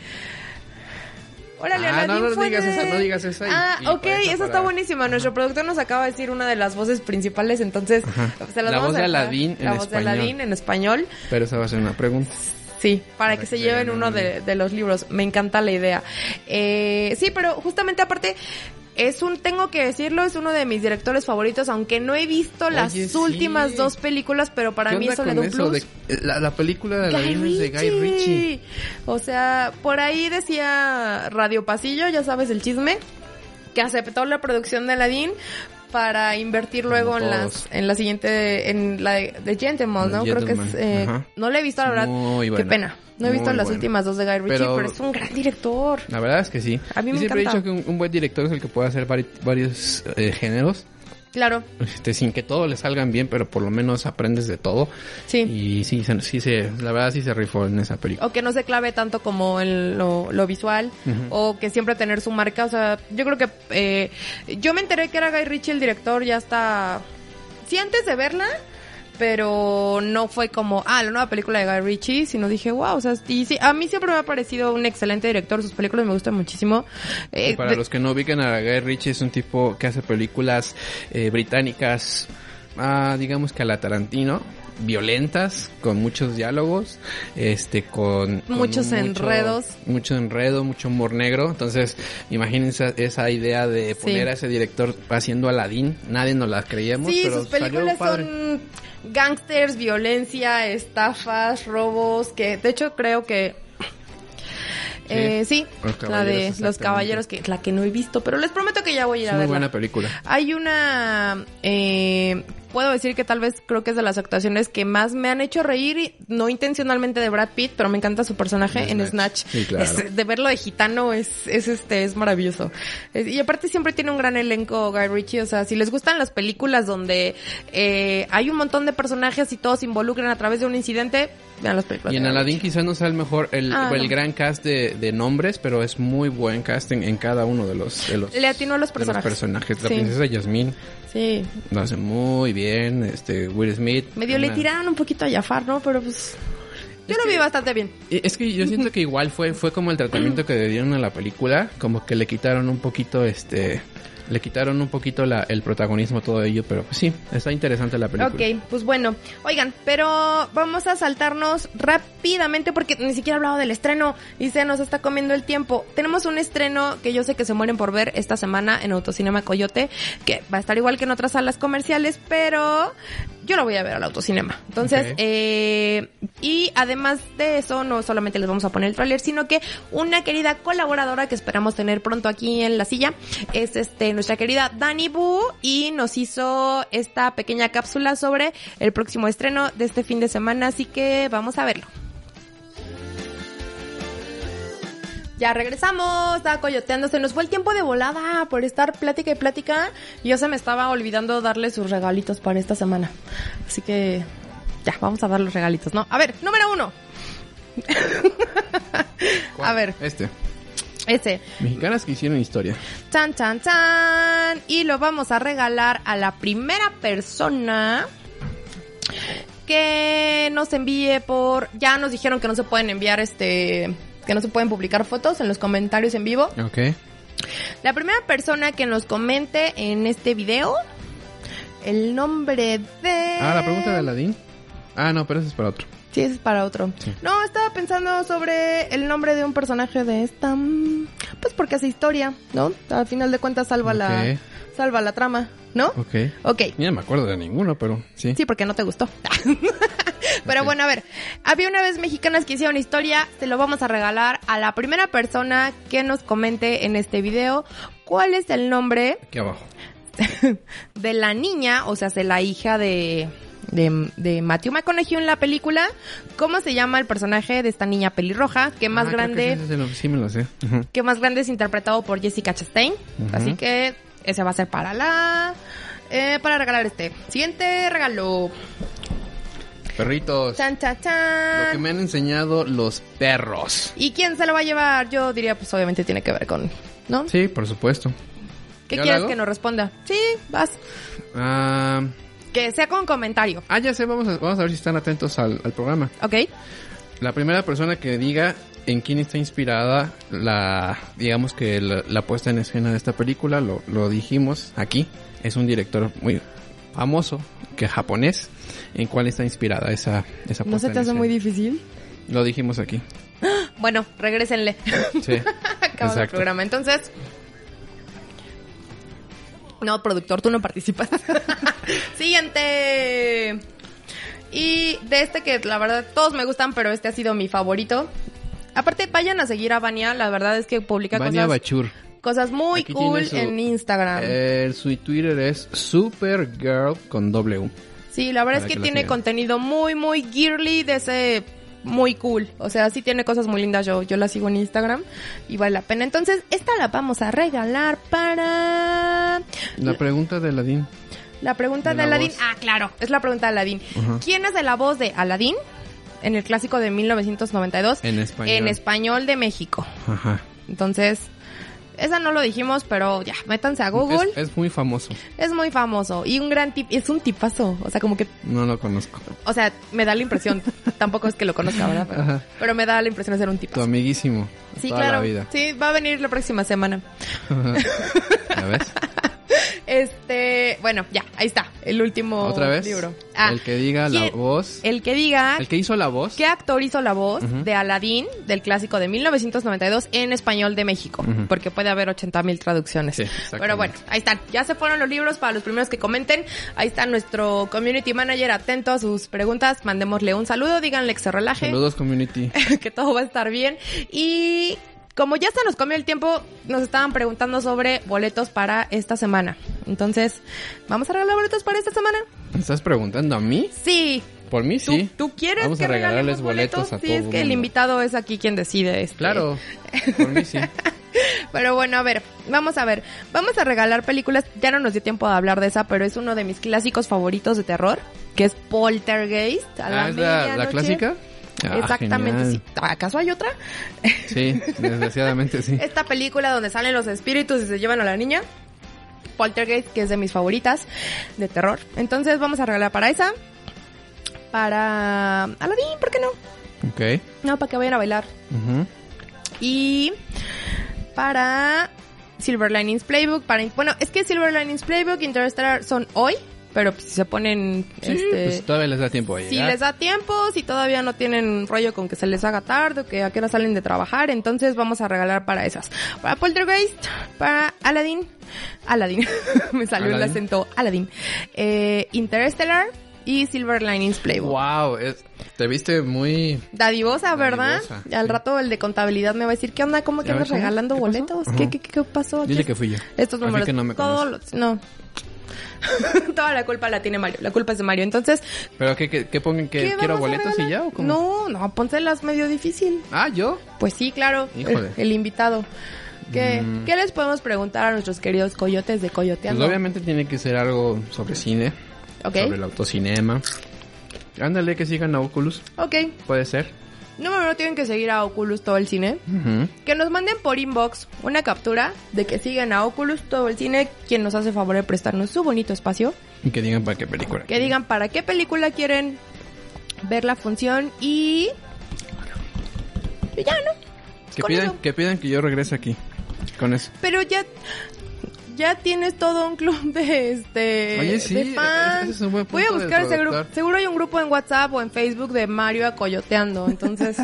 Órale, Ah, no, no digas esa, no digas esa y- ah, y ok, eso está buenísima. Nuestro productor nos acaba de decir una de las voces principales, entonces Ajá. se las La vamos voz a de. Aladdin en La voz de. Aladdin en español. Pero esa va a ser una pregunta. Sí, para, Para que, que se lleven uno un de, de los libros. Me encanta la idea. Eh, sí, pero justamente aparte, es un, tengo que decirlo, es uno de mis directores favoritos, aunque no he visto las Oye, sí. últimas dos películas, pero para ¿Qué mí eso le da un plus. de- la, la película de la Guy es de Guy. Ritchie. O sea, por ahí decía Radio Pasillo, ya sabes el chisme, que aceptó la producción de Aladdin para invertir luego en las en la siguiente en la de, de Gentleman, ¿no? Creo que es eh, no le he visto la verdad. Muy Qué pena. No he visto Muy las últimas dos de Guy Ritchie, pero, Pero- es un gran director. La verdad es que sí. A mí me siempre encanta. he dicho que un, un buen director es el que puede hacer vari- varios eh, géneros. Claro, Este, sin que todos le salgan bien, pero por lo menos aprendes de todo. sí. Y sí, se- sí se, la verdad sí se rifó en esa película. o que no se clave tanto como en lo, lo visual o que siempre tener su marca o sea yo creo que eh, yo me enteré que era Guy Ritchie el director ya hasta sí antes de verla pero no fue como ah la nueva película de Guy Ritchie sino dije wow o sea y sí a mí siempre me ha parecido un excelente director sus películas me gustan muchísimo Eh, para de- los que no ubican a Guy Ritchie es un tipo que hace películas eh, británicas, ah, digamos que a la Tarantino, violentas, con muchos diálogos, este, con, con Muchos mucho- enredos. mucho enredo, mucho humor negro. Entonces, imagínense esa idea de Sí. poner a ese director haciendo Aladdin. Nadie nos la creíamos, Sí, pero sus películas padre. son gangsters, violencia, estafas, robos, que de hecho creo que... Eh, sí, la de Los. Caballeros, que la que no he visto, pero les prometo que ya voy a ir Es a muy verla. buena película. Hay una, eh, puedo decir que tal vez creo que es de las actuaciones que más me han hecho reír, y no intencionalmente de Brad Pitt, pero me encanta su personaje En en Snatch. Snatch. Sí, claro. Es- de verlo de gitano es, es este, es maravilloso. Es- y aparte siempre tiene un gran elenco Guy Ritchie, o sea, si les gustan las películas donde eh, hay un montón de personajes y todos se involucran a través de un incidente, vean las películas. Y en Aladdin quizás no sea el mejor, el, Ah, el no. gran cast de, de nombres, pero es muy buen casting en cada uno de los, de los, Le atinó a los de los personajes. La Sí. princesa Yasmín Sí, lo hace muy bien, este, Will Smith. medio le tiraron un poquito a Jafar, ¿no? Pero pues... Yo Es lo que- vi bastante bien. Es que yo siento (laughs) que igual fue, fue como el tratamiento que le dieron a la película, como que le quitaron un poquito, este, le quitaron un poquito el protagonismo a todo ello, pero pues sí, está interesante la película. Ok, pues bueno. Oigan, pero vamos a saltarnos rápidamente porque ni siquiera he hablado del estreno y se nos está comiendo el tiempo. Tenemos un estreno que yo sé que se mueren por ver esta semana en Autocinema Coyote, que va a estar igual que en otras salas comerciales, pero yo lo voy a ver al Autocinema. Entonces, eh, y además de eso, no solamente les vamos a poner el tráiler, sino que una querida colaboradora que esperamos tener pronto aquí en la silla es este nuestra querida Dani Bu y nos hizo esta pequeña cápsula sobre el próximo estreno de este fin de semana, así que vamos a verlo. Ya regresamos, estaba coyoteando, se nos fue el tiempo de volada por estar plática y plática. Yo se me estaba olvidando darle sus regalitos para esta semana. Así que ya, vamos a dar los regalitos, ¿no? A ver, número uno. (laughs) ¿Cuál? A ver, Este. ese. Mexicanas que hicieron historia. Chan, chan, chan. Y lo vamos a regalar a la primera persona que nos envíe por... Ya nos dijeron que no se pueden enviar este... Que no se pueden publicar fotos en los comentarios en vivo. Ok. La primera persona que nos comente en este video el nombre de... Ah, la pregunta de Aladdin. Ah, no, pero eso es para otro. Sí, ese es para otro. Sí. No, estaba pensando sobre el nombre de un personaje de esta... mm, Pues porque hace historia, ¿no? Al final de cuentas salva la... Salva la trama, ¿no? Ok. Ok. No me acuerdo de ninguno, pero sí. Sí, porque no te gustó. (laughs) (laughs) Pero bueno, a ver. Había una vez mexicanas que hicieron historia. Se lo vamos a regalar a la primera persona que nos comente en este video cuál es el nombre Aquí abajo. (laughs) de la niña, o sea, de la hija de, de, de Matthew McConaughey en la película. ¿Cómo se llama el personaje de esta niña pelirroja? Que más Ah, que grande, sí, sí, lo- sí me lo sé. Que más grande es interpretado por Jessica Chastain. Así que ese va a ser para la... eh, para regalar este. Siguiente regalo. Perritos. Chan, chan, Lo que me han enseñado los perros. ¿Y quién se lo va a llevar? Yo diría, pues obviamente tiene que ver con... ¿No? Sí, por supuesto. ¿Qué ¿Yo lo quieres que nos responda? Sí, vas. Ah, Que sea con comentario. ah, ya sé, vamos a, vamos a ver si están atentos al, al programa. ¿Ok? La primera persona que diga en quién está inspirada la, digamos que la, la puesta en escena de esta película, lo, lo dijimos aquí, es un director muy famoso, que es japonés, en cuál está inspirada esa, esa ¿No se te hace muy difícil? Lo dijimos aquí. (gasps) Bueno, regrésenle. (laughs) Sí, Acaba el programa. Entonces, No, productor, tú no participas. (laughs) Siguiente. Y de este que la verdad todos me gustan, pero este ha sido mi favorito. Aparte, vayan a seguir a Vania, la verdad es que publica cosas, Bachur. cosas muy Aquí cool su- en Instagram. Eh, su Twitter es Supergirl con W. Sí, la verdad es que, tiene contenido muy, muy girly de ese muy cool. O sea, sí tiene cosas muy lindas. Yo, yo la sigo en Instagram y vale la pena. Entonces, esta la vamos a regalar para La pregunta de Ladín. la pregunta De de, la voz. Ah, claro, es la pregunta de Aladdin. Ajá. ¿Quién es de la voz de Aladdin en el clásico de 1992 En español. en español de México? Ajá. Entonces, esa no lo dijimos, pero ya, métanse a Google. Es, es muy famoso. Es, muy famoso y un gran tip, es un tipazo. O sea, como que No lo conozco. o sea, me da la impresión, (laughs) tampoco es que lo conozca, ¿verdad? Pero, me da la impresión de ser un tipo. Tu amiguísimo. Sí, toda claro. la vida. Sí, va a venir la próxima semana. (laughs) ¿Ya ves? (laughs) Este, bueno, ya, ahí está, el último Otra vez. libro. Ah, el que diga la ¿quién- voz. El que diga El que hizo la voz. qué actor hizo la voz de Aladdin del clásico de 1992 en español de México, porque puede haber 80 mil traducciones. Sí. Pero bueno, ahí están. Ya se fueron los libros para los primeros que comenten. Ahí está nuestro community manager atento a sus preguntas. Mandémosle un saludo, díganle que se relaje. Saludos, community. (laughs) que todo va a estar bien. Y como ya se nos comió el tiempo, nos estaban preguntando sobre boletos para esta semana. Entonces, ¿vamos a regalar boletos para esta semana? ¿Me estás preguntando a mí? Sí. Por mí ¿Tú, sí. ¿tú quieres Vamos que a regalarles regalemos boletos, a Sí, todo es que el invitado es aquí quien decide esto. Claro. (laughs) Por mí sí. Pero bueno, a ver, vamos a ver. Vamos a regalar películas. Ya no nos dio tiempo de hablar de esa, pero es uno de mis clásicos favoritos de terror, que es Poltergeist. A la Ah, ¿es la, la clásica? Ah, Exactamente, sí. ¿Acaso hay otra? Sí, desgraciadamente sí. (laughs) Esta película donde salen los espíritus y se llevan a la niña. Poltergeist, que es de mis favoritas de terror. Entonces vamos a regalar para esa. Para Aladdin, ¿por qué no? Ok. No, para que vayan a bailar. Ujú. Y para Silver Linings Playbook. Para, bueno, es que Silver Linings Playbook y Interstellar son hoy. Pero pues, si se ponen... Sí, este, pues todavía les da tiempo de si les da tiempo, si todavía no tienen rollo con que se les haga tarde o que a qué hora salen de trabajar, entonces vamos a regalar para esas. Para Poltergeist, para Aladdin, Aladdin, (laughs) me salió el acento Aladdin, eh, Interstellar y Silver Linings Playbook. Wow, es- te viste muy... Dadivosa, ¿verdad? Dadivosa, Y al sí. rato el de contabilidad me va a decir, ¿qué onda? ¿Cómo que A andas regalando boletos? ¿Qué, qué, qué pasó? Dile que fui yo. Estos Así números. que no me todos los- no. (laughs) Toda la culpa la tiene Mario. La culpa es de Mario. Entonces, ¿Pero qué, qué, qué pongan? que ¿qué ¿Quiero boletos y ya o cómo? No, no, pónselas medio difícil. Ah, ¿yo? Pues sí, claro. Híjole. El, el invitado. ¿Qué, Mm. ¿Qué les podemos preguntar a nuestros queridos coyotes de Pues Coyoteando? obviamente tiene que ser algo sobre cine. Ok. Sobre el autocinema. Ándale, que sigan a Oculus. Ok. Puede ser. Número uno, tienen que seguir a Oculus todo el cine. Que nos manden por inbox una captura de que siguen a Oculus todo el cine, quien nos hace favor de prestarnos su bonito espacio. Y que digan para qué película. Que digan para qué película quieren ver la función y... y ya, ¿no? Que pidan, eso. que pidan que yo regrese aquí. Con eso. Pero ya... Ya tienes todo un club de este Oye, sí, de fans. es un buen Voy a buscar ese grupo. Seguro hay un grupo en WhatsApp o en Facebook de Mario acoyoteando. Entonces,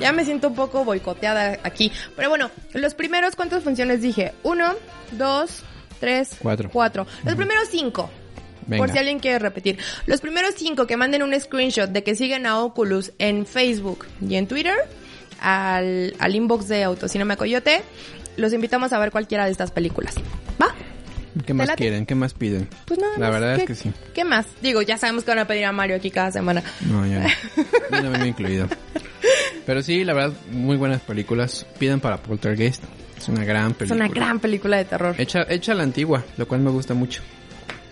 ya me siento un poco boicoteada aquí. Pero bueno, los primeros, ¿cuántas funciones dije? Uno, dos, tres, Cuatro. cuatro. Los primeros cinco. Venga. Por si alguien quiere repetir. Los primeros cinco que manden un screenshot de que siguen a Oculus en Facebook y en Twitter al, al inbox de Autocinema Coyote, los invitamos a ver cualquiera de estas películas. ¿Va? ¿Qué más late? quieren? ¿Qué más piden? Pues nada La más. verdad ¿Qué- es que sí. ¿Qué más? Digo, ya sabemos que van a pedir a Mario aquí cada semana. No, (laughs) yo no. No me he incluido. Pero sí, la verdad, muy buenas películas. Piden para Poltergeist. Es una gran Es película. una gran película de terror. Hecha, hecha la antigua, lo cual me gusta mucho.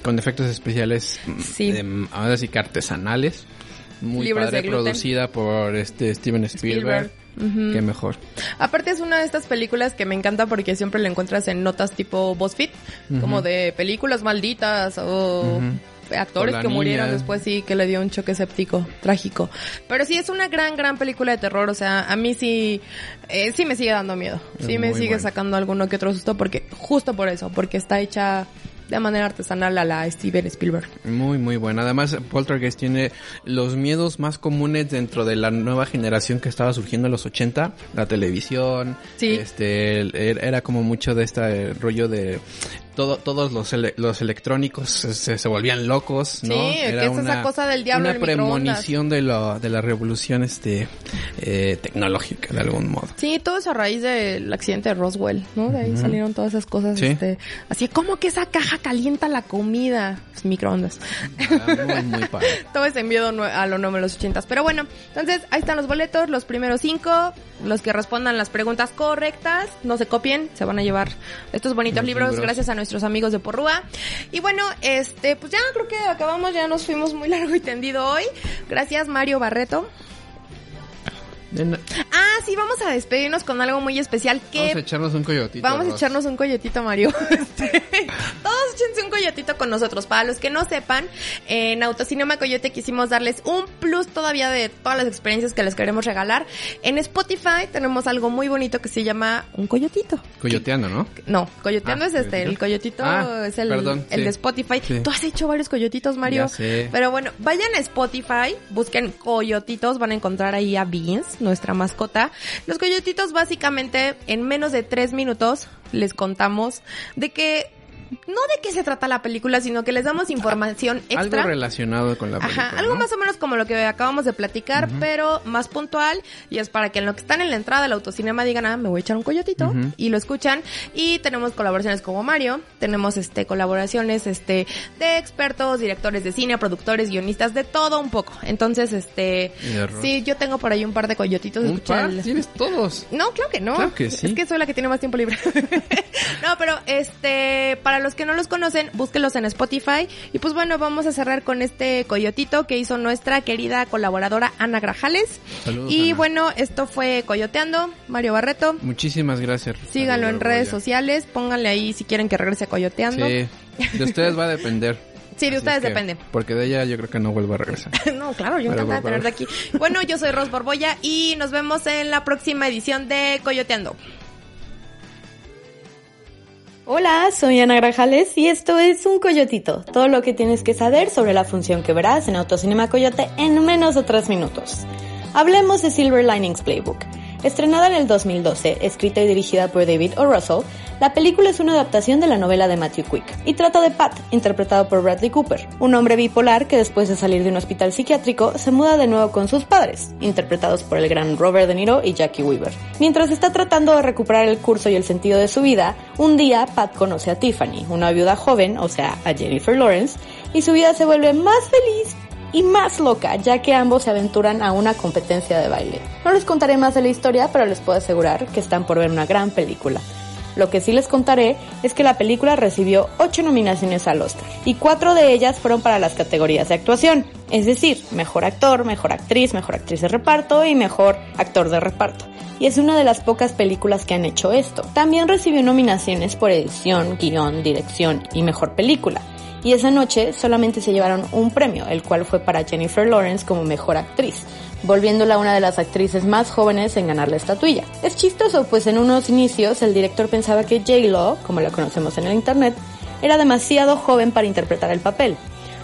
Con efectos especiales, mm, Sí. em, ahora sí que artesanales. Muy Libres padre, de producida por este Steven Spielberg. Spielberg. Ujú. Qué mejor. Aparte es una de estas películas que me encanta porque siempre la encuentras en notas tipo BuzzFeed, como de películas malditas o actores que murieron después sí que le dio un choque séptico trágico. Pero sí es una gran gran película de terror, o sea, a mí sí eh, sí me sigue dando miedo. Es Sí me sigue sacando alguno que otro susto porque justo por eso, porque está hecha de manera artesanal a la Steven Spielberg. Muy, muy buena. Además, Poltergeist tiene los miedos más comunes dentro de la nueva generación que estaba surgiendo en los 80. La televisión. Sí. Este, el- era como mucho de este rollo de todo, todos los, ele- los electrónicos se, se volvían locos, ¿no? Sí, que es esa cosa del diablo Una premonición de, lo, de la revolución este, eh, tecnológica, de algún modo. Sí, todo eso a raíz del accidente de Roswell, ¿no? De ahí salieron todas esas cosas, Sí. este, así como que esa caja calienta la comida, Pues, microondas. Ah, Muy, muy (laughs) padre. Todo ese nue- a lo nuevo de los ochentas. Pero bueno, entonces ahí están los boletos, los primeros cinco, los que respondan las preguntas correctas, no se copien, se van a llevar estos bonitos libros, libros. gracias a nuestros amigos de Porrúa. Y bueno, este, pues ya creo que acabamos, ya nos fuimos muy (laughs) largo y tendido hoy. Gracias Mario Barreto. Ah, sí, vamos a despedirnos con algo muy especial que Vamos a echarnos un coyotito. Vamos a echarnos un coyotito, Mario. (laughs) Este, Todos échense un coyotito con nosotros. Para los que no sepan, en Autocinema Coyote quisimos darles un plus todavía de todas las experiencias que les queremos regalar. En Spotify tenemos algo muy bonito que se llama un coyotito. Coyoteando, ¿no? No, coyoteando Ah, es este, el coyotito Ah, es el, perdón, el sí. de Spotify. Sí. Tú has hecho varios coyotitos, Mario. Ya sé. Pero bueno, vayan a Spotify, busquen coyotitos, van a encontrar ahí a Beans, nuestra mascota. Los coyotitos básicamente en menos de tres minutos les contamos de que no de qué se trata la película, sino que les damos información extra. Algo relacionado con la película. Ajá, algo ¿no? más o menos como lo que acabamos de platicar, pero más puntual. Y es para que en lo que están en la entrada del autocinema digan, ah, me voy a echar un coyotito. Y lo escuchan. Y tenemos colaboraciones como Mario. Tenemos este colaboraciones este de expertos, directores de cine, productores, guionistas, de todo un poco. Entonces, este... Sí, yo tengo por ahí un par de coyotitos. ¿Un par? el- Tienes todos. no, claro que no. Claro que sí. Es que soy la que tiene más tiempo libre. (laughs) no, pero este, para los que no los conocen, búsquenlos en Spotify. Y pues bueno, vamos a cerrar con este coyotito que hizo nuestra querida colaboradora Ana Grajales. Saludos, y Ana. bueno, esto fue Coyoteando, Mario Barreto. Muchísimas gracias. Síganlo en redes sociales, pónganle ahí si quieren que regrese Coyoteando. Sí. De ustedes va a depender. (laughs) Sí, de Así ustedes que- depende. Porque de ella yo creo que no vuelvo a regresar. (laughs) no, claro, yo encantada de tenerte aquí. Bueno, yo soy Ros Borbolla y nos vemos en la próxima edición de Coyoteando. Hola, soy Ana Grajales y esto es Un Coyotito, todo lo que tienes que saber sobre la función que verás en Autocinema Coyote en menos de 3 minutos. Hablemos de Silver Linings Playbook. Estrenada en el 2012, escrita y dirigida por David O. Russell, la película es una adaptación de la novela de Matthew Quick y trata de Pat, interpretado por Bradley Cooper, un hombre bipolar que después de salir de un hospital psiquiátrico se muda de nuevo con sus padres, interpretados por el gran Robert De Niro y Jackie Weaver. Mientras está tratando de recuperar el curso y el sentido de su vida, un día Pat conoce a Tiffany, una viuda joven, o sea, a Jennifer Lawrence, y su vida se vuelve más feliz y más loca, ya que ambos se aventuran a una competencia de baile. No les contaré más de la historia, pero les puedo asegurar que están por ver una gran película. Lo que sí les contaré es que la película recibió 8 nominaciones al Oscar y 4 de ellas fueron para las categorías de actuación, es decir, mejor actor, mejor actriz, mejor actriz de reparto y mejor actor de reparto. Y es una de las pocas películas que han hecho esto. También recibió nominaciones por edición, guion, dirección y mejor película. Y esa noche solamente se llevaron un premio, el cual fue para Jennifer Lawrence como mejor actriz, volviéndola una de las actrices más jóvenes en ganar la estatuilla. Es chistoso, pues en unos inicios el director pensaba que J-Lo, como la conocemos en el internet, era demasiado joven para interpretar el papel.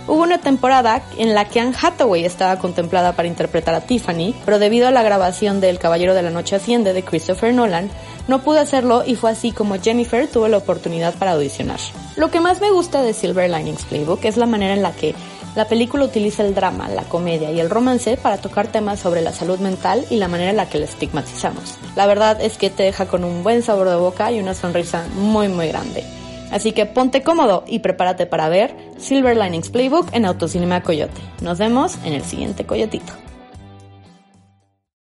Hubo una temporada en la que Anne Hathaway estaba contemplada para interpretar a Tiffany, pero debido a la grabación de El Caballero de la Noche Asciende de Christopher Nolan, no pudo hacerlo y fue así como Jennifer tuvo la oportunidad para audicionar. Lo que más me gusta de Silver Linings Playbook es la manera en la que la película utiliza el drama, la comedia y el romance para tocar temas sobre la salud mental y la manera en la que la estigmatizamos. La verdad es que te deja con un buen sabor de boca y una sonrisa muy muy grande. Así que ponte cómodo y prepárate para ver Silver Linings Playbook en Autocinema Coyote. Nos vemos en el siguiente Coyotito.